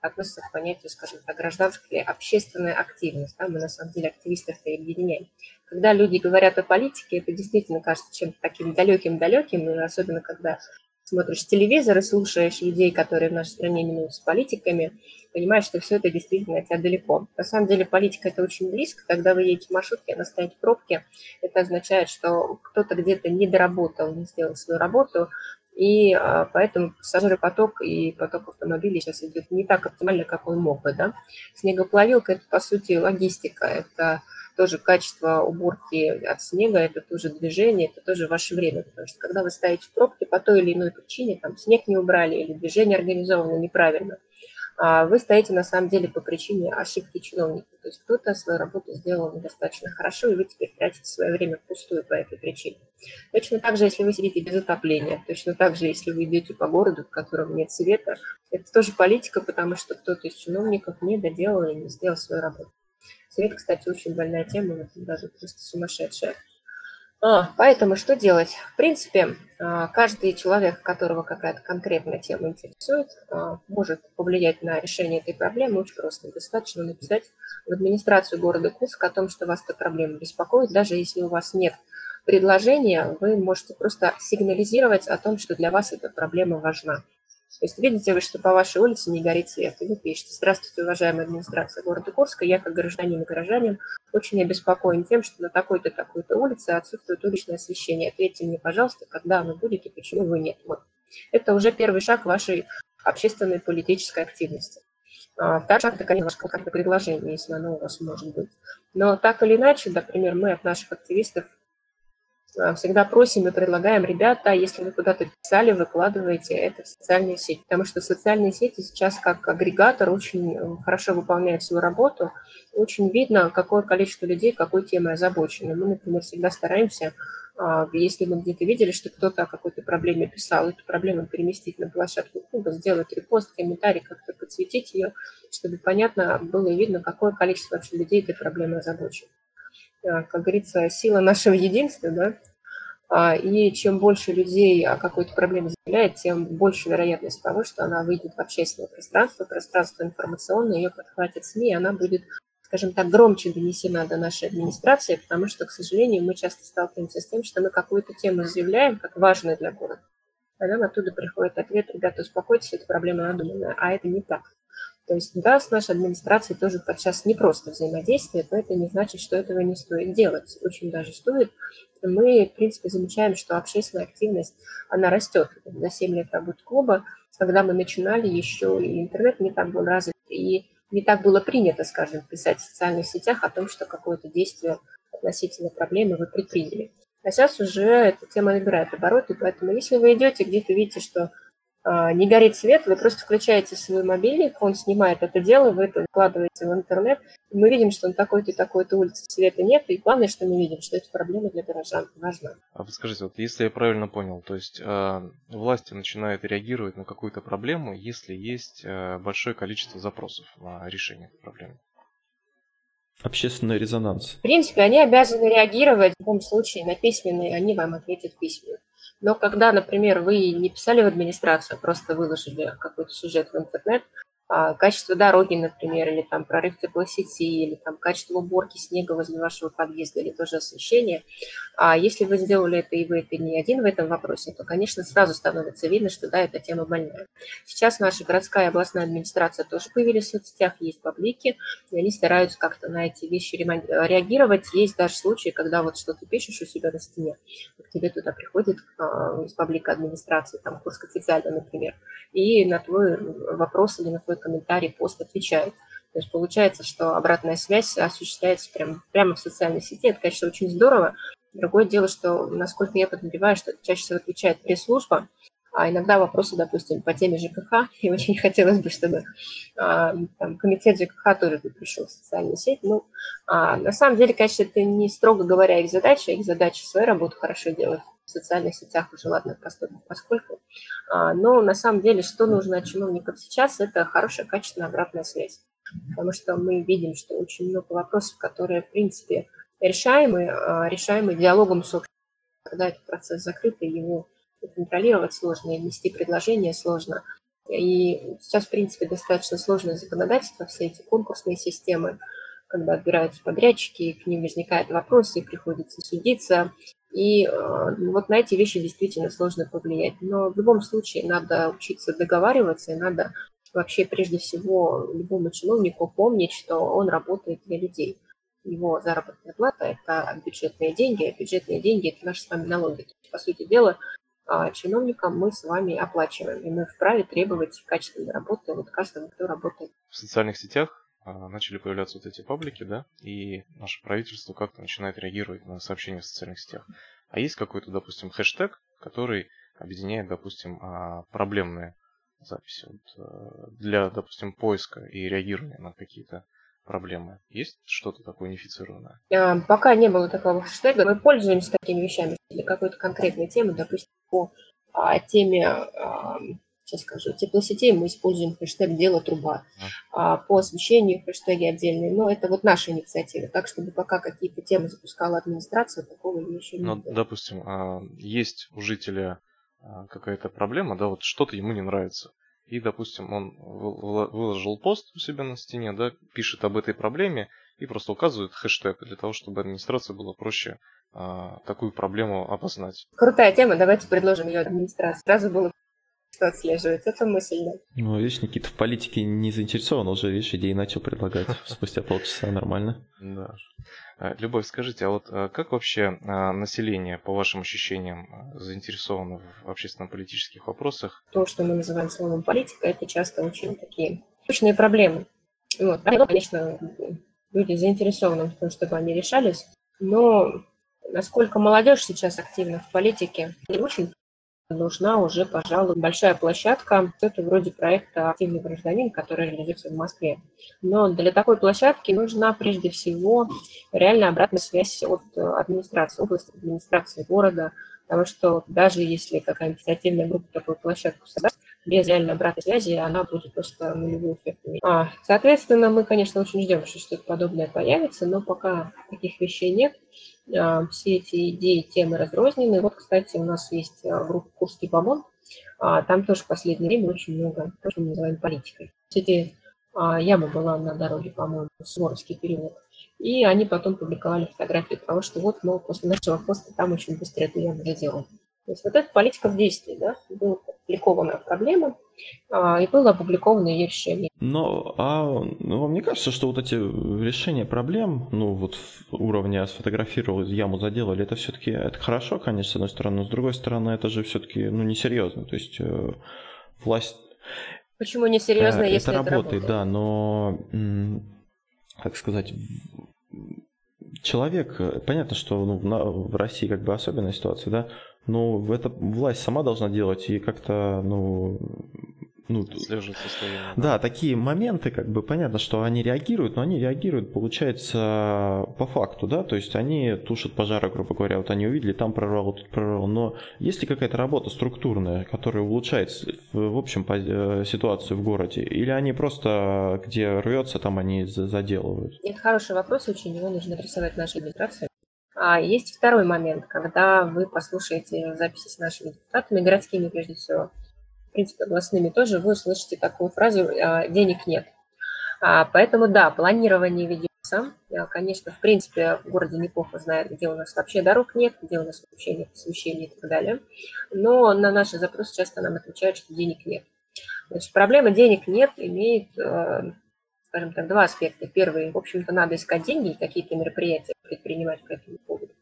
относится к понятию, скажем так, гражданская общественная активность. Да? Мы на самом деле активистов и объединяем. Когда люди говорят о политике, это действительно кажется чем-то таким далеким-далеким, особенно когда смотришь телевизор и слушаешь людей, которые в нашей стране именуются политиками, понимаешь, что все это действительно от тебя далеко. На самом деле политика это очень близко. Когда вы едете в маршрутке, она стоит в пробке, это означает, что кто-то где-то не доработал, не сделал свою работу, и а, поэтому пассажиропоток и поток автомобилей сейчас идет не так оптимально, как он мог бы. Да? Снегоплавилка – это, по сути, логистика, это тоже качество уборки от снега, это тоже движение, это тоже ваше время. Потому что когда вы стоите в пробке по той или иной причине, там снег не убрали или движение организовано неправильно, а вы стоите на самом деле по причине ошибки чиновника. То есть кто-то свою работу сделал недостаточно хорошо, и вы теперь тратите свое время впустую по этой причине. Точно так же, если вы сидите без отопления, точно так же, если вы идете по городу, в котором нет света, это тоже политика, потому что кто-то из чиновников не доделал и не сделал свою работу. Свет, кстати, очень больная тема, даже просто сумасшедшая. А, поэтому что делать? В принципе, а, каждый человек, которого какая-то конкретная тема интересует, а, может повлиять на решение этой проблемы очень просто. Достаточно написать в администрацию города Курск о том, что вас эта проблема беспокоит. Даже если у вас нет предложения, вы можете просто сигнализировать о том, что для вас эта проблема важна. То есть видите вы, что по вашей улице не горит свет, и вы пишете, здравствуйте, уважаемая администрация города Курска, я как гражданин и горожанин очень обеспокоен тем, что на такой-то, такой-то улице отсутствует уличное освещение. Ответьте мне, пожалуйста, когда оно будет и почему его нет. Вот. Это уже первый шаг вашей общественной политической активности. А, второй шаг – это, конечно, конкретное предложение, если оно у вас может быть. Но так или иначе, например, мы от наших активистов всегда просим и предлагаем, ребята, если вы куда-то писали, выкладывайте это в социальные сети, потому что социальные сети сейчас как агрегатор очень э, хорошо выполняют свою работу, очень видно, какое количество людей какой темой озабочены. Мы, например, всегда стараемся, а, если мы где-то видели, что кто-то о какой-то проблеме писал, эту проблему переместить на площадку клуба, сделать репост, комментарий, как-то подсветить ее, чтобы понятно было и видно, какое количество вообще людей этой проблемой озабочено. Э, как говорится, сила нашего единства, да, а, и чем больше людей о какой-то проблеме заявляет, тем больше вероятность того, что она выйдет в общественное пространство, пространство информационное, ее подхватит СМИ, и она будет, скажем так, громче донесена до нашей администрации, потому что, к сожалению, мы часто сталкиваемся с тем, что мы какую-то тему заявляем как важную для города, а нам оттуда приходит ответ, ребята, успокойтесь, эта проблема надуманная, а это не так. То есть, да, с нашей администрацией тоже подчас не просто взаимодействие, но это не значит, что этого не стоит делать. Очень даже стоит. Мы, в принципе, замечаем, что общественная активность, она растет. За 7 лет работы клуба когда мы начинали, еще и интернет не так был развит, и не так было принято, скажем, писать в социальных сетях о том, что какое-то действие относительно проблемы вы предприняли. А сейчас уже эта тема набирает обороты, поэтому если вы идете где-то, видите, что не горит свет, вы просто включаете свой мобильник, он снимает это дело, вы это выкладываете в интернет, и мы видим, что на такой-то и такой-то улице света нет, и главное, что мы видим, что эта проблема для горожан важна. А подскажите, вот если я правильно понял, то есть э, власти начинают реагировать на какую-то проблему, если есть э, большое количество запросов на решение этой проблемы? Общественный резонанс. В принципе, они обязаны реагировать в любом случае на письменные, они вам ответят письменно. Но когда, например, вы не писали в администрацию, а просто выложили какой-то сюжет в интернет, качество дороги, например, или там прорыв теплосети, или там качество уборки снега возле вашего подъезда, или тоже освещение. А если вы сделали это, и вы это не один в этом вопросе, то, конечно, сразу становится видно, что да, эта тема больная. Сейчас наша городская и областная администрация тоже появились в соцсетях, есть паблики, и они стараются как-то на эти вещи реагировать. Есть даже случаи, когда вот что-то пишешь у себя на стене, к тебе туда приходит а, из паблика администрации, там, курс официально, например, и на твой вопрос или на твой комментарий, пост отвечают. То есть получается, что обратная связь осуществляется прям, прямо в социальной сети. Это, конечно, очень здорово. Другое дело, что, насколько я подозреваю, что чаще всего отвечает пресс-служба, а иногда вопросы, допустим, по теме ЖКХ, и очень <laughs> хотелось бы, чтобы а, там, комитет ЖКХ тоже пришел в социальную сеть. Ну, а, на самом деле, конечно, это не строго говоря их задача, их задача свою работу хорошо делать в социальных сетях уже, ладно, поскольку. А, но на самом деле, что нужно от чиновников сейчас, это хорошая, качественная обратная связь. Потому что мы видим, что очень много вопросов, которые, в принципе, решаемы, а, решаемы диалогом с обществом. Когда этот процесс закрыт, его контролировать сложно, и внести предложение сложно. И сейчас, в принципе, достаточно сложное законодательство, все эти конкурсные системы, когда отбираются подрядчики, к ним возникают вопросы, приходится судиться, и э, вот на эти вещи действительно сложно повлиять. Но в любом случае надо учиться договариваться, и надо вообще прежде всего любому чиновнику помнить, что он работает для людей. Его заработная плата – это бюджетные деньги, а бюджетные деньги – это наши с вами налоги. По сути дела, а, чиновникам мы с вами оплачиваем, и мы вправе требовать качественной работы от каждого, кто работает. В социальных сетях начали появляться вот эти паблики, да, и наше правительство как-то начинает реагировать на сообщения в социальных сетях. А есть какой-то, допустим, хэштег, который объединяет, допустим, а, проблемные записи вот, э, для, допустим, поиска и реагирования на какие-то проблемы. Есть что-то такое унифицированное? А, пока не было такого хэштега. Мы пользуемся такими вещами для какой-то конкретной темы, допустим, по теме сейчас скажу, теплосетей мы используем хэштег «Дело труба». А по освещению хэштеги отдельные. Но это вот наша инициатива. Так, чтобы пока какие-то темы запускала администрация, такого еще не Ну, допустим, а, есть у жителя а, какая-то проблема, да, вот что-то ему не нравится. И, допустим, он выложил пост у себя на стене, да, пишет об этой проблеме и просто указывает хэштег для того, чтобы администрации было проще а, такую проблему опознать. Крутая тема, давайте предложим ее администрации. Сразу было что отслеживать. Это мысль, да. Ну, видишь, Никита в политике не заинтересован, уже, видишь, идеи начал предлагать <laughs> спустя полчаса, нормально. Да. А, Любовь, скажите, а вот а, как вообще а, население, по вашим ощущениям, заинтересовано в общественно-политических вопросах? То, что мы называем словом политика, это часто очень такие точные проблемы. Вот. Конечно, люди заинтересованы в том, чтобы они решались, но насколько молодежь сейчас активна в политике, не очень нужна уже, пожалуй, большая площадка. Это вроде проекта «Активный гражданин», который реализуется в Москве. Но для такой площадки нужна прежде всего реальная обратная связь от администрации области, администрации города, потому что даже если какая-нибудь инициативная группа такую площадку создаст, без реальной обратной связи она будет просто нулевой эффект иметь. А, соответственно, мы, конечно, очень ждем, что что-то подобное появится, но пока таких вещей нет. А, все эти идеи, темы разрознены. Вот, кстати, у нас есть а, группа «Курский помон». А, там тоже в последнее время очень много, то, что мы называем политикой. Кстати, яма была на дороге, по-моему, Суворовский переулок. И они потом публиковали фотографии того, что вот, мол, после нашего поста там очень быстро эту яму заделали. То есть вот эта политика в действии, да, была опубликована проблема, а, и было опубликовано ее решение. Но, а ну, вам не кажется, что вот эти решения проблем, ну вот уровня сфотографировал, яму заделали, это все-таки это хорошо, конечно, с одной стороны, но с другой стороны, это же все-таки ну, несерьезно. То есть э, власть Почему не серьезно, Э, если это это работает, работает? да, но, как сказать, человек, э, понятно, что ну, в России как бы особенная ситуация, да, в это власть сама должна делать и как-то, ну, ну, состояние. да, такие моменты, как бы понятно, что они реагируют, но они реагируют, получается, по факту, да, то есть они тушат пожары, грубо говоря, вот они увидели, там прорвало, тут прорвало, но есть ли какая-то работа структурная, которая улучшает, в общем, э, ситуацию в городе, или они просто, где рвется, там они за- заделывают? Это хороший вопрос, очень его нужно адресовать нашей администрации. А есть второй момент, когда вы послушаете записи с нашими депутатами, городскими прежде всего, в принципе, областными тоже, вы услышите такую фразу а, «денег нет». А, Поэтому да, планирование ведется. Конечно, в принципе, в городе неплохо знают, где у нас вообще дорог нет, где у нас вообще нет освещения и так далее. Но на наши запросы часто нам отвечают, что денег нет. Значит, проблема денег нет имеет, э, скажем так, два аспекта. Первый, в общем-то, надо искать деньги и какие-то мероприятия предпринимать по этому поводу.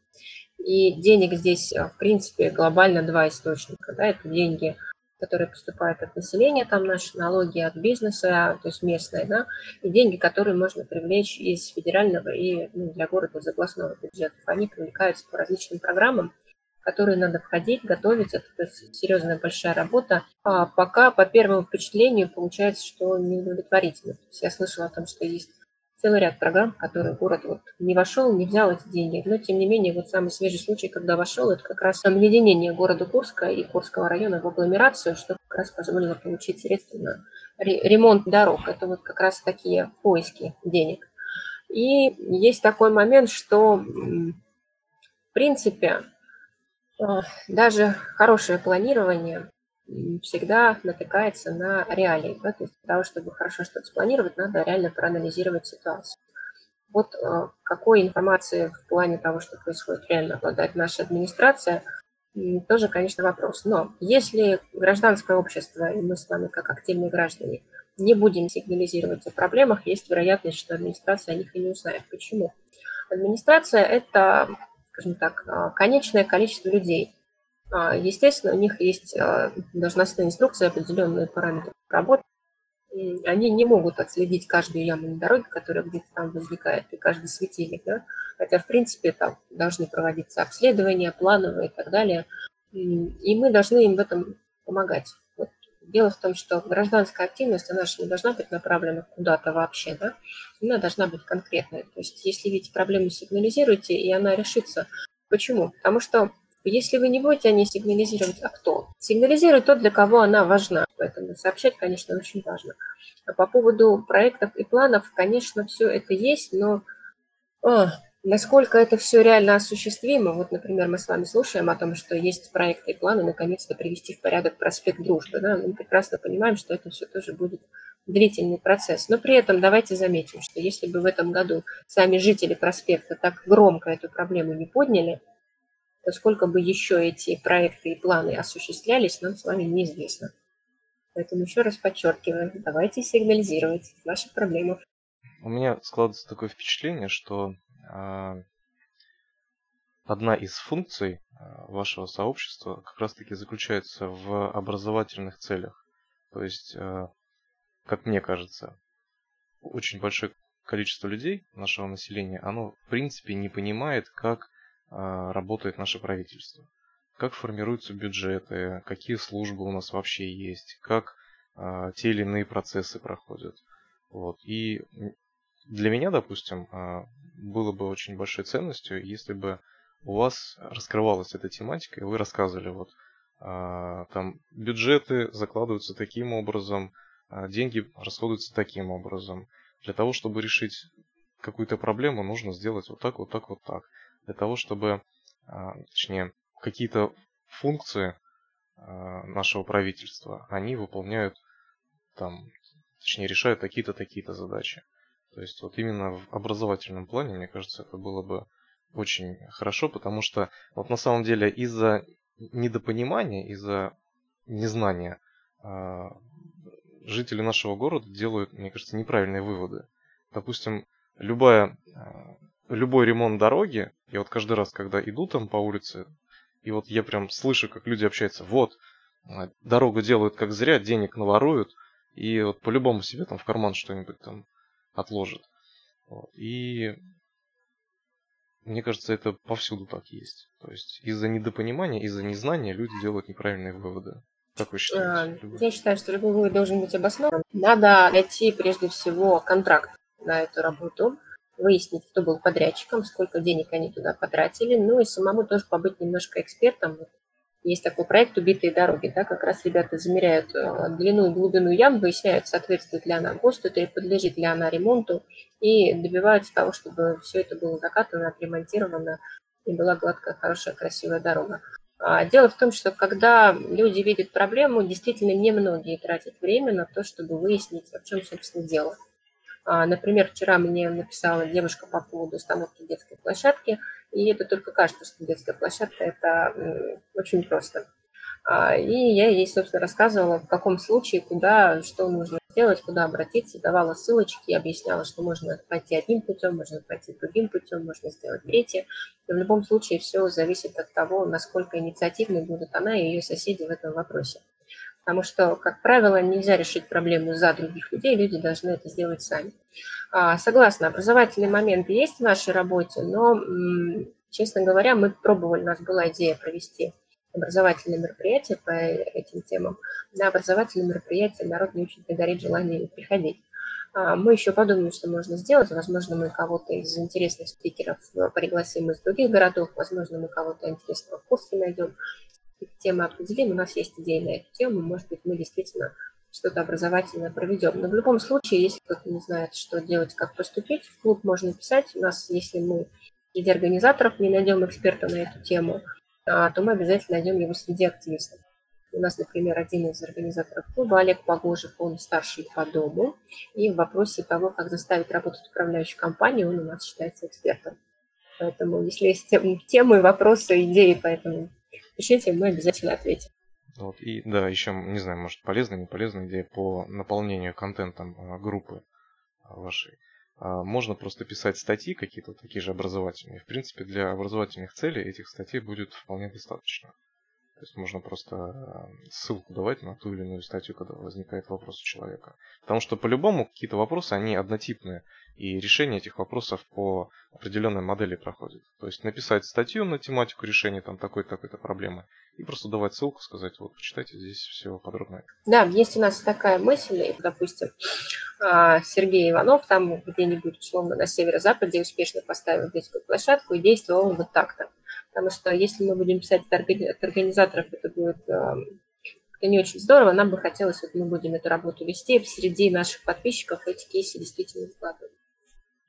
И денег здесь, э, в принципе, глобально два источника. Да, это деньги, которые поступают от населения, там наши налоги от бизнеса, то есть местные, да, и деньги, которые можно привлечь из федерального и ну, для города из областного бюджета. Они привлекаются по различным программам, которые надо входить, готовить. Это серьезная большая работа. А пока по первому впечатлению получается, что неудовлетворительно. То есть я слышала о том, что есть целый ряд программ, в которые город вот не вошел, не взял эти деньги. Но, тем не менее, вот самый свежий случай, когда вошел, это как раз объединение города Курска и Курского района в агломерацию, что как раз позволило получить средства на ре- ремонт дорог. Это вот как раз такие поиски денег. И есть такой момент, что, в принципе, даже хорошее планирование всегда натыкается на реалии. Да? То есть для того, чтобы хорошо что-то спланировать, надо реально проанализировать ситуацию. Вот э, какой информации в плане того, что происходит, реально обладает наша администрация, тоже, конечно, вопрос. Но если гражданское общество, и мы с вами как активные граждане, не будем сигнализировать о проблемах, есть вероятность, что администрация о них и не узнает. Почему? Администрация – это, скажем так, а, конечное количество людей. А, Естественно, у них есть а, должностные инструкции, определенные параметры работы. Они не могут отследить каждую яму на дороге, которая где-то там возникает, и каждый светильник. Да? Хотя, в принципе, там должны проводиться обследования, плановые и так далее. И мы должны им в этом помогать. Дело в том, что гражданская активность, она же не должна быть направлена куда-то вообще, да? Она должна быть конкретной. То есть, если видите проблему, сигнализируйте, и она решится. Почему? Потому что если вы не будете о ней сигнализировать, а кто? Сигнализирует тот, для кого она важна. Поэтому сообщать, конечно, очень важно. А по поводу проектов и планов, конечно, все это есть, но а, насколько это все реально осуществимо, вот, например, мы с вами слушаем о том, что есть проекты и планы наконец-то привести в порядок проспект Дружбы. Да? Мы прекрасно понимаем, что это все тоже будет длительный процесс. Но при этом давайте заметим, что если бы в этом году сами жители проспекта так громко эту проблему не подняли, то сколько бы еще эти проекты и планы осуществлялись, нам с вами неизвестно. Поэтому еще раз подчеркиваю, давайте сигнализировать наши проблемы. У меня складывается такое впечатление, что одна из функций а, вашего сообщества как раз-таки заключается в образовательных целях. То есть, а, как мне кажется, очень большое количество людей нашего населения, оно в принципе не понимает, как а, работает наше правительство, как формируются бюджеты, какие службы у нас вообще есть, как а, те или иные процессы проходят. Вот. И для меня, допустим, а, было бы очень большой ценностью, если бы у вас раскрывалась эта тематика, и вы рассказывали, вот а, там бюджеты закладываются таким образом, а, деньги расходуются таким образом. Для того, чтобы решить какую-то проблему, нужно сделать вот так, вот так, вот так. Для того, чтобы, а, точнее, какие-то функции нашего правительства, они выполняют там, точнее, решают такие-то, такие-то задачи. То есть вот именно в образовательном плане, мне кажется, это было бы очень хорошо, потому что вот на самом деле из-за недопонимания, из-за незнания а, жители нашего города делают, мне кажется, неправильные выводы. Допустим, любая, а, любой ремонт дороги, я вот каждый раз, когда иду там по улице, и вот я прям слышу, как люди общаются, вот, а, дорогу делают как зря, денег наворуют, и вот по-любому себе там в карман что-нибудь там отложат. Вот. И мне кажется, это повсюду так есть. То есть из-за недопонимания, из-за незнания люди делают неправильные выводы. Как вы считаете? А, я считаю, что любой вывод должен быть обоснован. Надо найти прежде всего контракт на эту работу, выяснить, кто был подрядчиком, сколько денег они туда потратили, ну и самому тоже побыть немножко экспертом. Есть такой проект «Убитые дороги», да, как раз ребята замеряют э, длину и глубину ям, выясняют, соответствует ли она ГОСТу, или подлежит ли она ремонту, и добиваются того, чтобы все это было закатано, отремонтировано, и была гладкая, хорошая, красивая дорога. А, дело в том, что когда люди видят проблему, действительно немногие тратят время на то, чтобы выяснить, в чем, собственно, дело. А, например, вчера мне написала девушка по поводу установки детской площадки, и это только кажется, что детская площадка – это очень просто. А, и я ей, собственно, рассказывала, в каком случае, куда, что нужно сделать, куда обратиться, давала ссылочки, объясняла, что можно пойти одним путем, можно пойти другим путем, можно сделать третье. И в любом случае все зависит от того, насколько инициативной будут она и ее соседи в этом вопросе. Потому что, как правило, нельзя решить проблему за других людей, люди должны это сделать сами. А, согласна, образовательный момент есть в нашей работе, но, честно говоря, мы пробовали, у нас была идея провести образовательные мероприятия по этим темам. На образовательные мероприятия народ не очень горит желание приходить. А, мы еще подумаем, что можно сделать. Возможно, мы кого-то из интересных спикеров пригласим из других городов. Возможно, мы кого-то интересного в Курске найдем. Темы определим. У нас есть идеи на эту тему. Может быть, мы действительно что-то образовательное проведем. Но в любом случае, если кто-то не знает, что делать, как поступить, в клуб можно писать. У нас, если мы среди организаторов не найдем эксперта на эту тему, а, то мы обязательно найдем его среди активистов. У нас, например, один из организаторов клуба, Олег Погожев, он старший по дому, и в вопросе того, как заставить работать управляющую компанию, он у нас считается экспертом. Поэтому, если есть темы, вопросы, идеи, поэтому пишите, мы обязательно ответим. Вот, и да, еще, не знаю, может полезная, не полезная идея по наполнению контентом а, группы а, вашей. Можно просто писать статьи какие-то такие же образовательные. В принципе, для образовательных целей этих статей будет вполне достаточно. То есть можно просто э, ссылку давать на ту или иную статью, когда возникает вопрос у человека. Потому что по-любому какие-то вопросы, они однотипные. И решение этих вопросов по определенной модели проходит. То есть написать статью на тематику решения там такой-то такой-то проблемы. И просто давать ссылку, сказать, вот, почитайте здесь все подробно. Да, есть у нас такая мысль, допустим, а, Сергей Иванов там где-нибудь, условно, на северо-западе успешно поставил детскую площадку и действовал вот так-то. Потому что если мы будем писать от организаторов, это будет это не очень здорово. Нам бы хотелось, вот мы будем эту работу вести, среди наших подписчиков эти кейсы действительно вкладывать.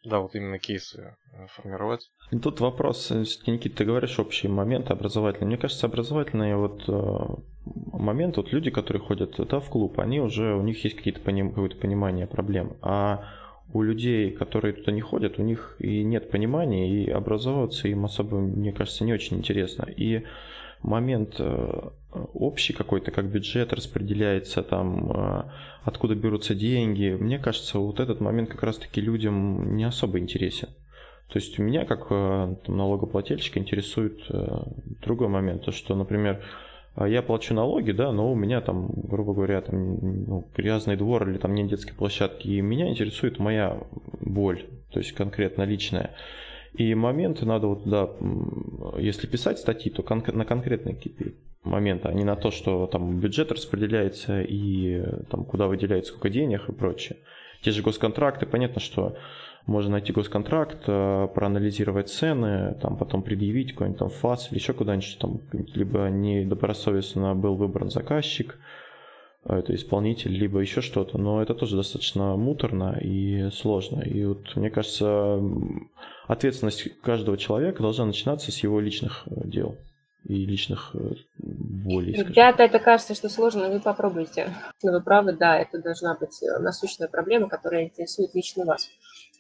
Да, вот именно кейсы э, формировать. Тут вопрос, э, Никит, ты говоришь общий момент образовательный. Мне кажется, образовательные вот э, момент, вот люди, которые ходят да, в клуб, они уже, у них есть какие-то поним, какое-то понимание проблем. А у людей, которые туда не ходят, у них и нет понимания, и образовываться им особо, мне кажется, не очень интересно. И момент э, общий какой-то, как бюджет распределяется, там, э, откуда берутся деньги, мне кажется, вот этот момент как раз-таки людям не особо интересен. То есть меня, как э, налогоплательщика, интересует другой момент, то что, например, я плачу налоги, да, но у меня там, грубо говоря, там ну, грязный двор или там нет детской площадки, и меня интересует моя боль, то есть конкретно личная. И моменты надо вот, да, если писать статьи, то кон- на конкретные какие-то моменты, а не на то, что там бюджет распределяется и там куда выделяется сколько денег и прочее. Те же госконтракты, понятно, что можно найти госконтракт, э, проанализировать цены, там потом предъявить какой-нибудь там ФАС или еще куда-нибудь, там, либо недобросовестно был выбран заказчик, э, это исполнитель, либо еще что-то. Но это тоже достаточно муторно и сложно. И вот мне кажется, ответственность каждого человека должна начинаться с его личных э, дел и личных болей. Ребята, это кажется, что сложно, вы попробуйте. Но вы правы, да, это должна быть насущная проблема, которая интересует лично вас.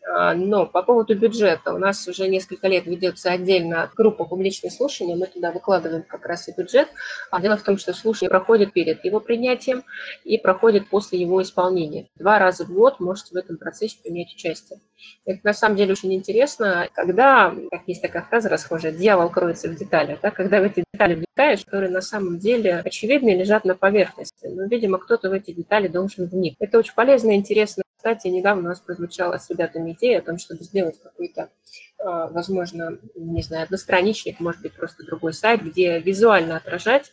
А, но по поводу бюджета, у нас уже несколько лет ведется отдельно группа публичных слушаний, мы туда выкладываем как раз и бюджет. А дело в том, что слушание проходит перед его принятием и проходит после его исполнения. Два раза в год можете в этом процессе принять участие. Это на самом деле очень интересно, когда, как есть такая фраза расхожая, дьявол кроется в деталях, да, когда в эти детали вникаешь, которые на самом деле очевидно лежат на поверхности, но, видимо, кто-то в эти детали должен вникнуть. Это очень полезно и интересно кстати, недавно у нас прозвучала с ребятами идея о том, чтобы сделать какой-то, а, возможно, не знаю, одностраничник, может быть, просто другой сайт, где визуально отражать,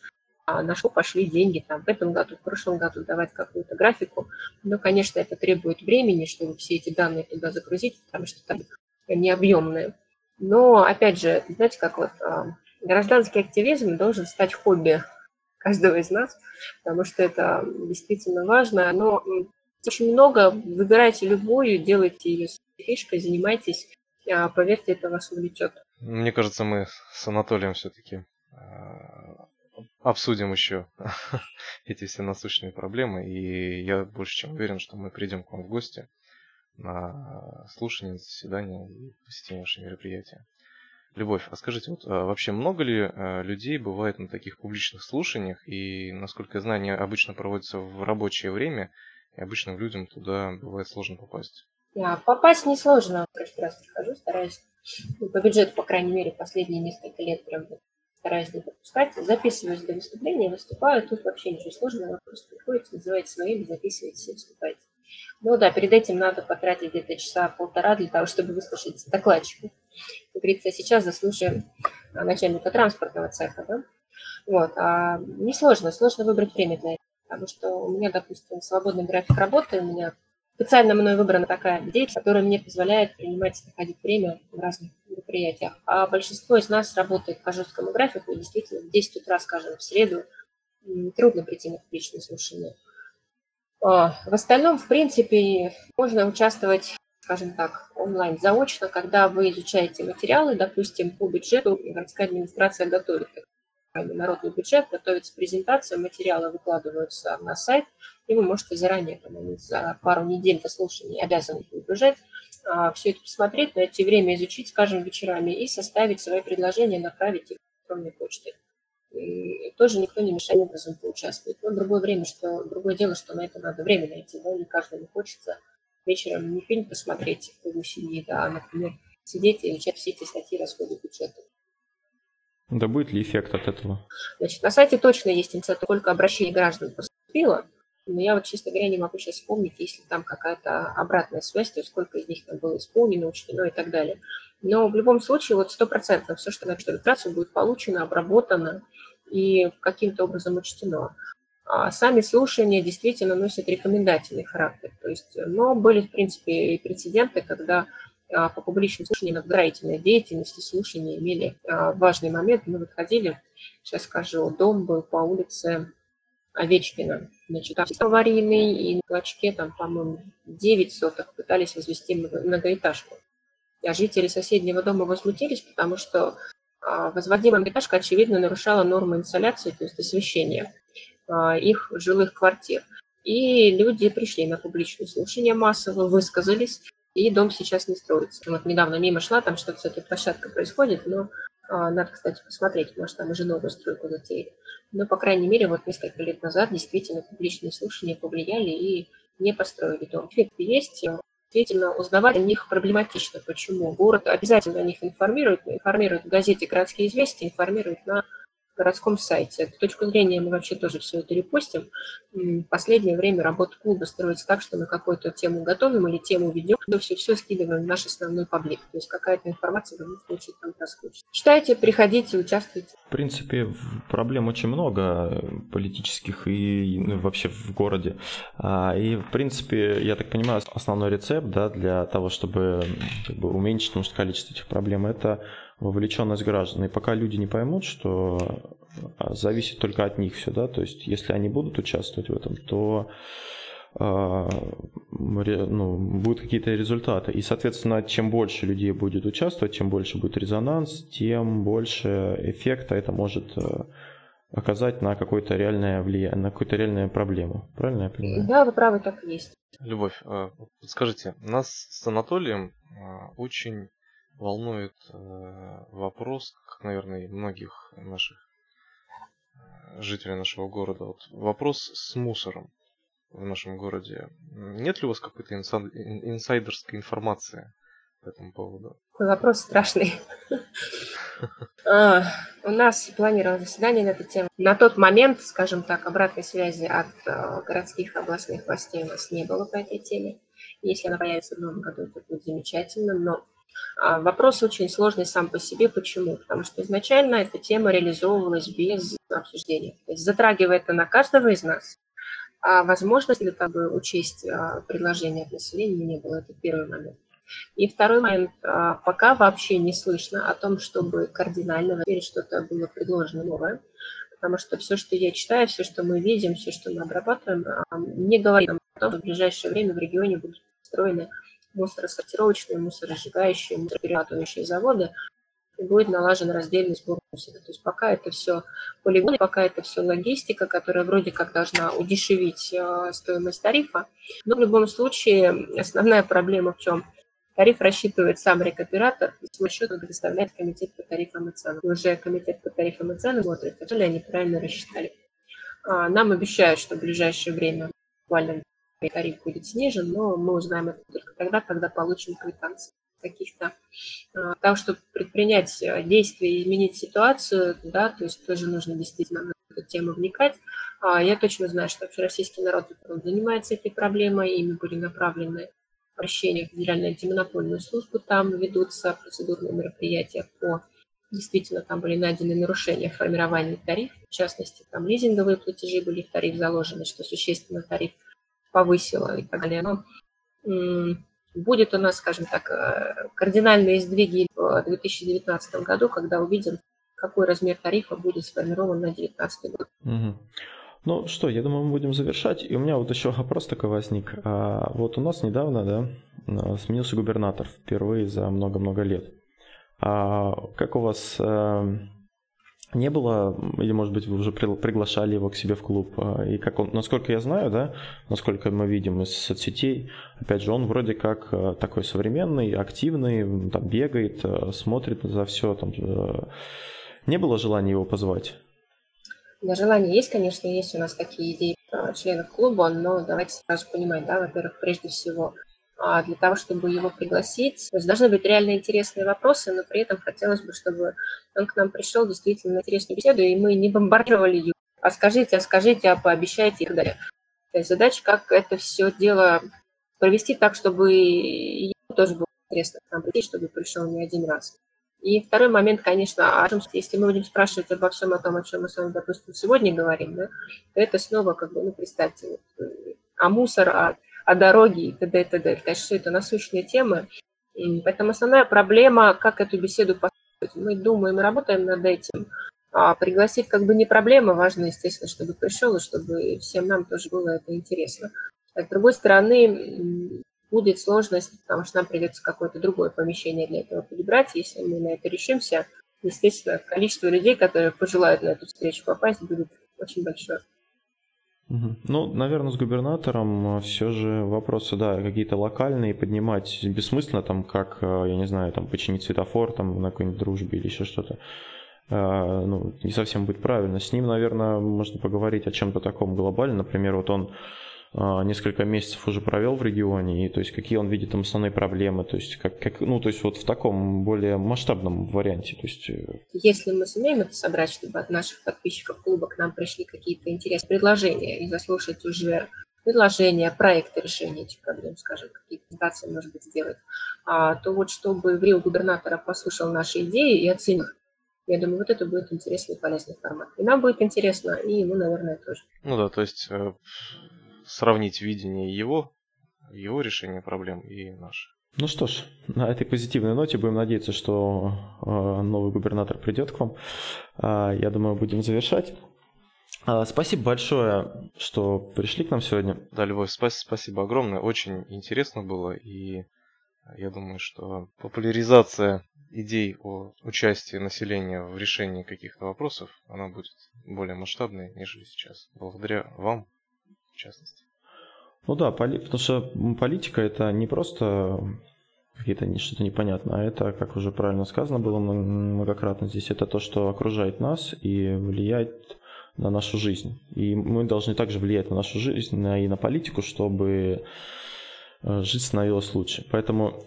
на что пошли деньги там в этом году, в прошлом году, давать какую-то графику. Но, конечно, это требует времени, чтобы все эти данные туда загрузить, потому что там необъемные. Но, опять же, знаете, как вот а, гражданский активизм должен стать хобби каждого из нас, потому что это действительно важно. Но очень много, выбирайте любую, делайте ее фишкой, занимайтесь, а, поверьте, это вас увлечет. Мне кажется, мы с Анатолием все-таки а, обсудим еще <laughs> эти все насущные проблемы, и я больше чем уверен, что мы придем к вам в гости на слушание, заседание и посетим ваши мероприятия. Любовь, а скажите, вот а, вообще много ли людей бывает на таких публичных слушаниях, и, насколько я знаю, они обычно проводятся в рабочее время, и обычным людям туда бывает сложно попасть. Да, попасть несложно. Каждый раз прихожу, стараюсь ну, по бюджету, по крайней мере, последние несколько лет прям стараюсь не пропускать. Записываюсь до выступления, выступаю. Тут вообще ничего сложного. Просто приходите, называете свое имя, записываетесь и выступаете. Ну да, перед этим надо потратить где-то часа полтора для того, чтобы выслушать докладчика. Как говорится, сейчас заслушаем начальника транспортного цеха, да? Вот. А несложно, сложно выбрать время для этого потому что у меня, допустим, свободный график работы, у меня специально мной выбрана такая деятельность, которая мне позволяет принимать находить время в разных мероприятиях. А большинство из нас работает по жесткому графику, и действительно в 10 утра, скажем, в среду трудно прийти на публичное слушание. А, в остальном, в принципе, можно участвовать, скажем так, онлайн заочно, когда вы изучаете материалы, допустим, по бюджету городская администрация готовит народный бюджет, готовится презентация, материалы выкладываются на сайт, и вы можете заранее, за пару недель до слушания обязаны выгружать, а, все это посмотреть, найти время изучить, скажем, вечерами и составить свои предложения, направить их электронной почтой. И тоже никто не мешает образом поучаствовать. Но другое время, что другое дело, что на это надо время найти, да, не каждому хочется вечером не фильм посмотреть в семьи, да, а, например, сидеть и изучать все эти статьи расхода бюджета. Да будет ли эффект от этого? Значит, на сайте точно есть инициатива, сколько обращений граждан поступило, но я вот, честно говоря, не могу сейчас вспомнить, если там какая-то обратная связь, то есть сколько из них там было исполнено, учтено и так далее. Но в любом случае, вот стопроцентно все, что на регистрацию будет получено, обработано и каким-то образом учтено. А сами слушания действительно носят рекомендательный характер. То есть, но были, в принципе, и прецеденты, когда по публичным слушаниям, благотворительной деятельности, слушания имели а, важный момент. Мы выходили, сейчас скажу, дом был по улице Овечкина. Значит, там аварийный, и на клочке там, по-моему, 9 соток пытались возвести многоэтажку. А жители соседнего дома возмутились, потому что а, возводимая многоэтажка, очевидно, нарушала нормы инсоляции, то есть освещения их жилых квартир. И люди пришли на публичное слушание массово, высказались, и дом сейчас не строится. Вот недавно мимо шла, там что-то с этой площадкой происходит, но а, надо, кстати, посмотреть, может, там уже новую стройку затеяли. Но, по крайней мере, вот несколько лет назад действительно публичные слушания повлияли и не построили дом. Эффекты есть, действительно узнавать о них проблематично. Почему? Город обязательно о них информирует, информирует в газете «Городские известия», информирует на городском сайте. С точки зрения мы вообще тоже все это репостим. В последнее время работа клуба строится так, что мы какую-то тему готовим или тему ведем, но все-все скидываем в наш основной паблик. То есть какая-то информация в случае там проскочит. Читайте, приходите, участвуйте. В принципе, проблем очень много политических и ну, вообще в городе. А, и, в принципе, я так понимаю, основной рецепт да, для того, чтобы как уменьшить может, количество этих проблем, это вовлеченность граждан. И пока люди не поймут, что а, зависит только от них все, да, то есть если они будут участвовать в этом, то а, ну, будут какие-то результаты. И, соответственно, чем больше людей будет участвовать, чем больше будет резонанс, тем больше эффекта это может э, оказать на какое-то реальное влияние, на какую-то реальную проблему. Правильно я понимаю? Да, вы правы, так и есть. Любовь, подскажите, нас с Анатолием а, очень волнует э, вопрос, как, наверное, и многих наших э, жителей нашего города, вот вопрос с мусором в нашем городе. Нет ли у вас какой-то инса- ин- инсайдерской информации по этому поводу? Вопрос страшный. <laughs> А, У нас планировалось заседание на эту тему. На тот момент, скажем так, обратной связи от э, городских областных властей у нас не было по этой теме. Если она появится в новом году, это будет замечательно. Но вопрос очень сложный сам по себе. Почему? Потому что изначально эта тема реализовывалась без обсуждения. То есть затрагивает она каждого из нас. А возможности как бы учесть а, предложения от населения не было. Это первый момент. И второй момент, а, пока вообще не слышно о том, чтобы кардинально или что-то было предложено новое, потому что все, что я читаю, все, что мы видим, все, что мы обрабатываем, а, не говорит о том, что в ближайшее время в регионе будут построены мусоросортировочные, мусоросжигающие, мусороперерабатывающие заводы, и будет налажен раздельный сбор мусора. То есть пока это все полигоны, пока это все логистика, которая вроде как должна удешевить э, стоимость тарифа, но в любом случае основная проблема в чем? Тариф рассчитывает сам рекоператор, и свой счет предоставляет комитет по тарифам и ценам. Уже комитет по тарифам и ценам смотрит, ли они правильно рассчитали. А, Нам обещают, что в ближайшее время буквально тариф будет снижен, но мы узнаем это только тогда, когда получим квитанции каких-то а, того, чтобы предпринять э, действия и изменить ситуацию, да, то есть тоже нужно действительно в эту тему вникать. А, Я точно знаю, что общероссийский народ занимается этой проблемой, ими были направлены обращения в Федеральную антимонопольную службу, там ведутся процедурные мероприятия по действительно там были найдены нарушения в формировании тарифа, в частности, там лизинговые платежи были в тариф заложены, что существенно тариф повысило и так далее. Но будет у нас, скажем так, э, кардинальные сдвиги в 2019 году, когда увидим, какой размер тарифа будет сформирован на 2019 год. Мгм. Ну что, я думаю, мы будем завершать. И у меня вот еще вопрос такой возник. А, вот у нас недавно, да, а, сменился губернатор впервые за много-много лет. А как у вас э, не было, или, может быть, вы уже при- приглашали его к себе в клуб? А, И как он, насколько я знаю, да, насколько мы видим из соцсетей, опять же, он вроде как э, такой современный, активный, там бегает, э, смотрит за все. Там, э, не было желания его позвать? Да, желание есть, конечно, есть у нас такие идеи членов клуба, но давайте сразу понимать, да, во-первых, прежде всего, а, для того, чтобы его пригласить, то есть должны быть реально интересные вопросы, но при этом хотелось бы, чтобы он к нам пришел действительно интересную беседу, и мы не бомбардировали его. А скажите, а скажите, а пообещайте и так далее. То есть задача, как это все дело провести так, чтобы ему тоже было интересно к нам прийти, чтобы пришел не один раз. И второй момент, конечно, о чем, если мы будем спрашивать обо всем о том, о чем мы с вами, допустим, сегодня говорим, да, то это снова, как бы, ну, представьте, э, о мусор, о, о дороге и т.д. и т.д. Конечно, все это насущные темы. Поэтому основная проблема, как эту беседу построить. Мы думаем и работаем над этим. А пригласить как бы не проблема, важно, естественно, чтобы пришел и чтобы всем нам тоже было это интересно. А с другой стороны, будет сложность, потому что нам придется какое-то другое помещение для этого подобрать. Если мы на это решимся, естественно, количество людей, которые пожелают на эту встречу попасть, будет очень большое. Ну, наверное, с губернатором все же вопросы, да, какие-то локальные поднимать бессмысленно, там, как, э, я не знаю, там, починить светофор там на какой-нибудь дружбе или еще что-то. Э, Ну, не совсем будет правильно. С ним, наверное, можно поговорить о чем-то таком глобальном. Например, вот он несколько месяцев уже провел в регионе, и то есть какие он видит там основные проблемы, то есть как, как ну, то есть вот в таком более масштабном варианте, то есть э, Если мы сумеем это собрать, чтобы от наших подписчиков клуба к нам пришли какие-то интересные предложения и заслушать уже предложения, проекты решения этих проблем, скажем, какие презентации, может быть, сделать, а, то вот чтобы в Рио губернатора послушал наши идеи и оценил, я думаю, вот это будет интересный и полезный формат. И нам будет интересно, и ему, наверное, тоже. Ну да, то есть э, сравнить видение его, его решения проблем и наше. Ну что ж, на этой позитивной ноте будем надеяться, что э, новый губернатор придет к вам. А, я думаю, будем завершать. А, спасибо большое, что пришли к нам сегодня. Да, Любовь, спас- спасибо огромное. Очень интересно было. И я думаю, что популяризация идей о участии населения в решении каких-то вопросов, она будет более масштабной, нежели сейчас. Благодаря вам, в частности. Ну да, поли... потому что политика это не просто какие-то что-то непонятно, а это, как уже правильно сказано было многократно здесь, это то, что окружает нас и влияет на нашу жизнь. И мы должны также влиять на нашу жизнь и на политику, чтобы э, жить становилось лучше. Поэтому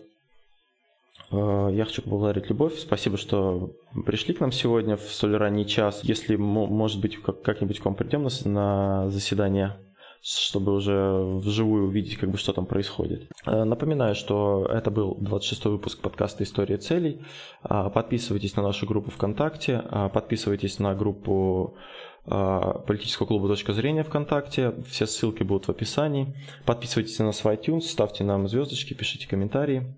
э, я хочу поблагодарить Любовь. Спасибо, что пришли к нам сегодня в столь ранний час. Если, может быть, как-нибудь к вам придем на заседание чтобы уже вживую увидеть, как бы, что там происходит. Э, напоминаю, что это был 26-й выпуск подкаста «История целей». Подписывайтесь на нашу группу ВКонтакте, подписывайтесь на группу политического клуба «Точка зрения» ВКонтакте. Все ссылки будут в описании. Подписывайтесь на нас в iTunes, ставьте нам звездочки, пишите комментарии.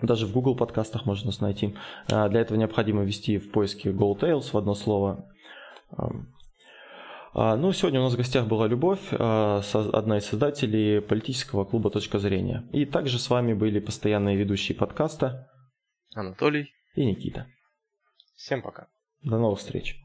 Даже в Google подкастах можно нас найти. Для этого необходимо ввести в поиске Gold Tales в одно слово. А, ну, сегодня у нас в гостях была Любовь, одна из создателей политического клуба «Точка зрения». И также с вами были постоянные ведущие подкаста Анатолий и Никита. Всем пока. До новых встреч.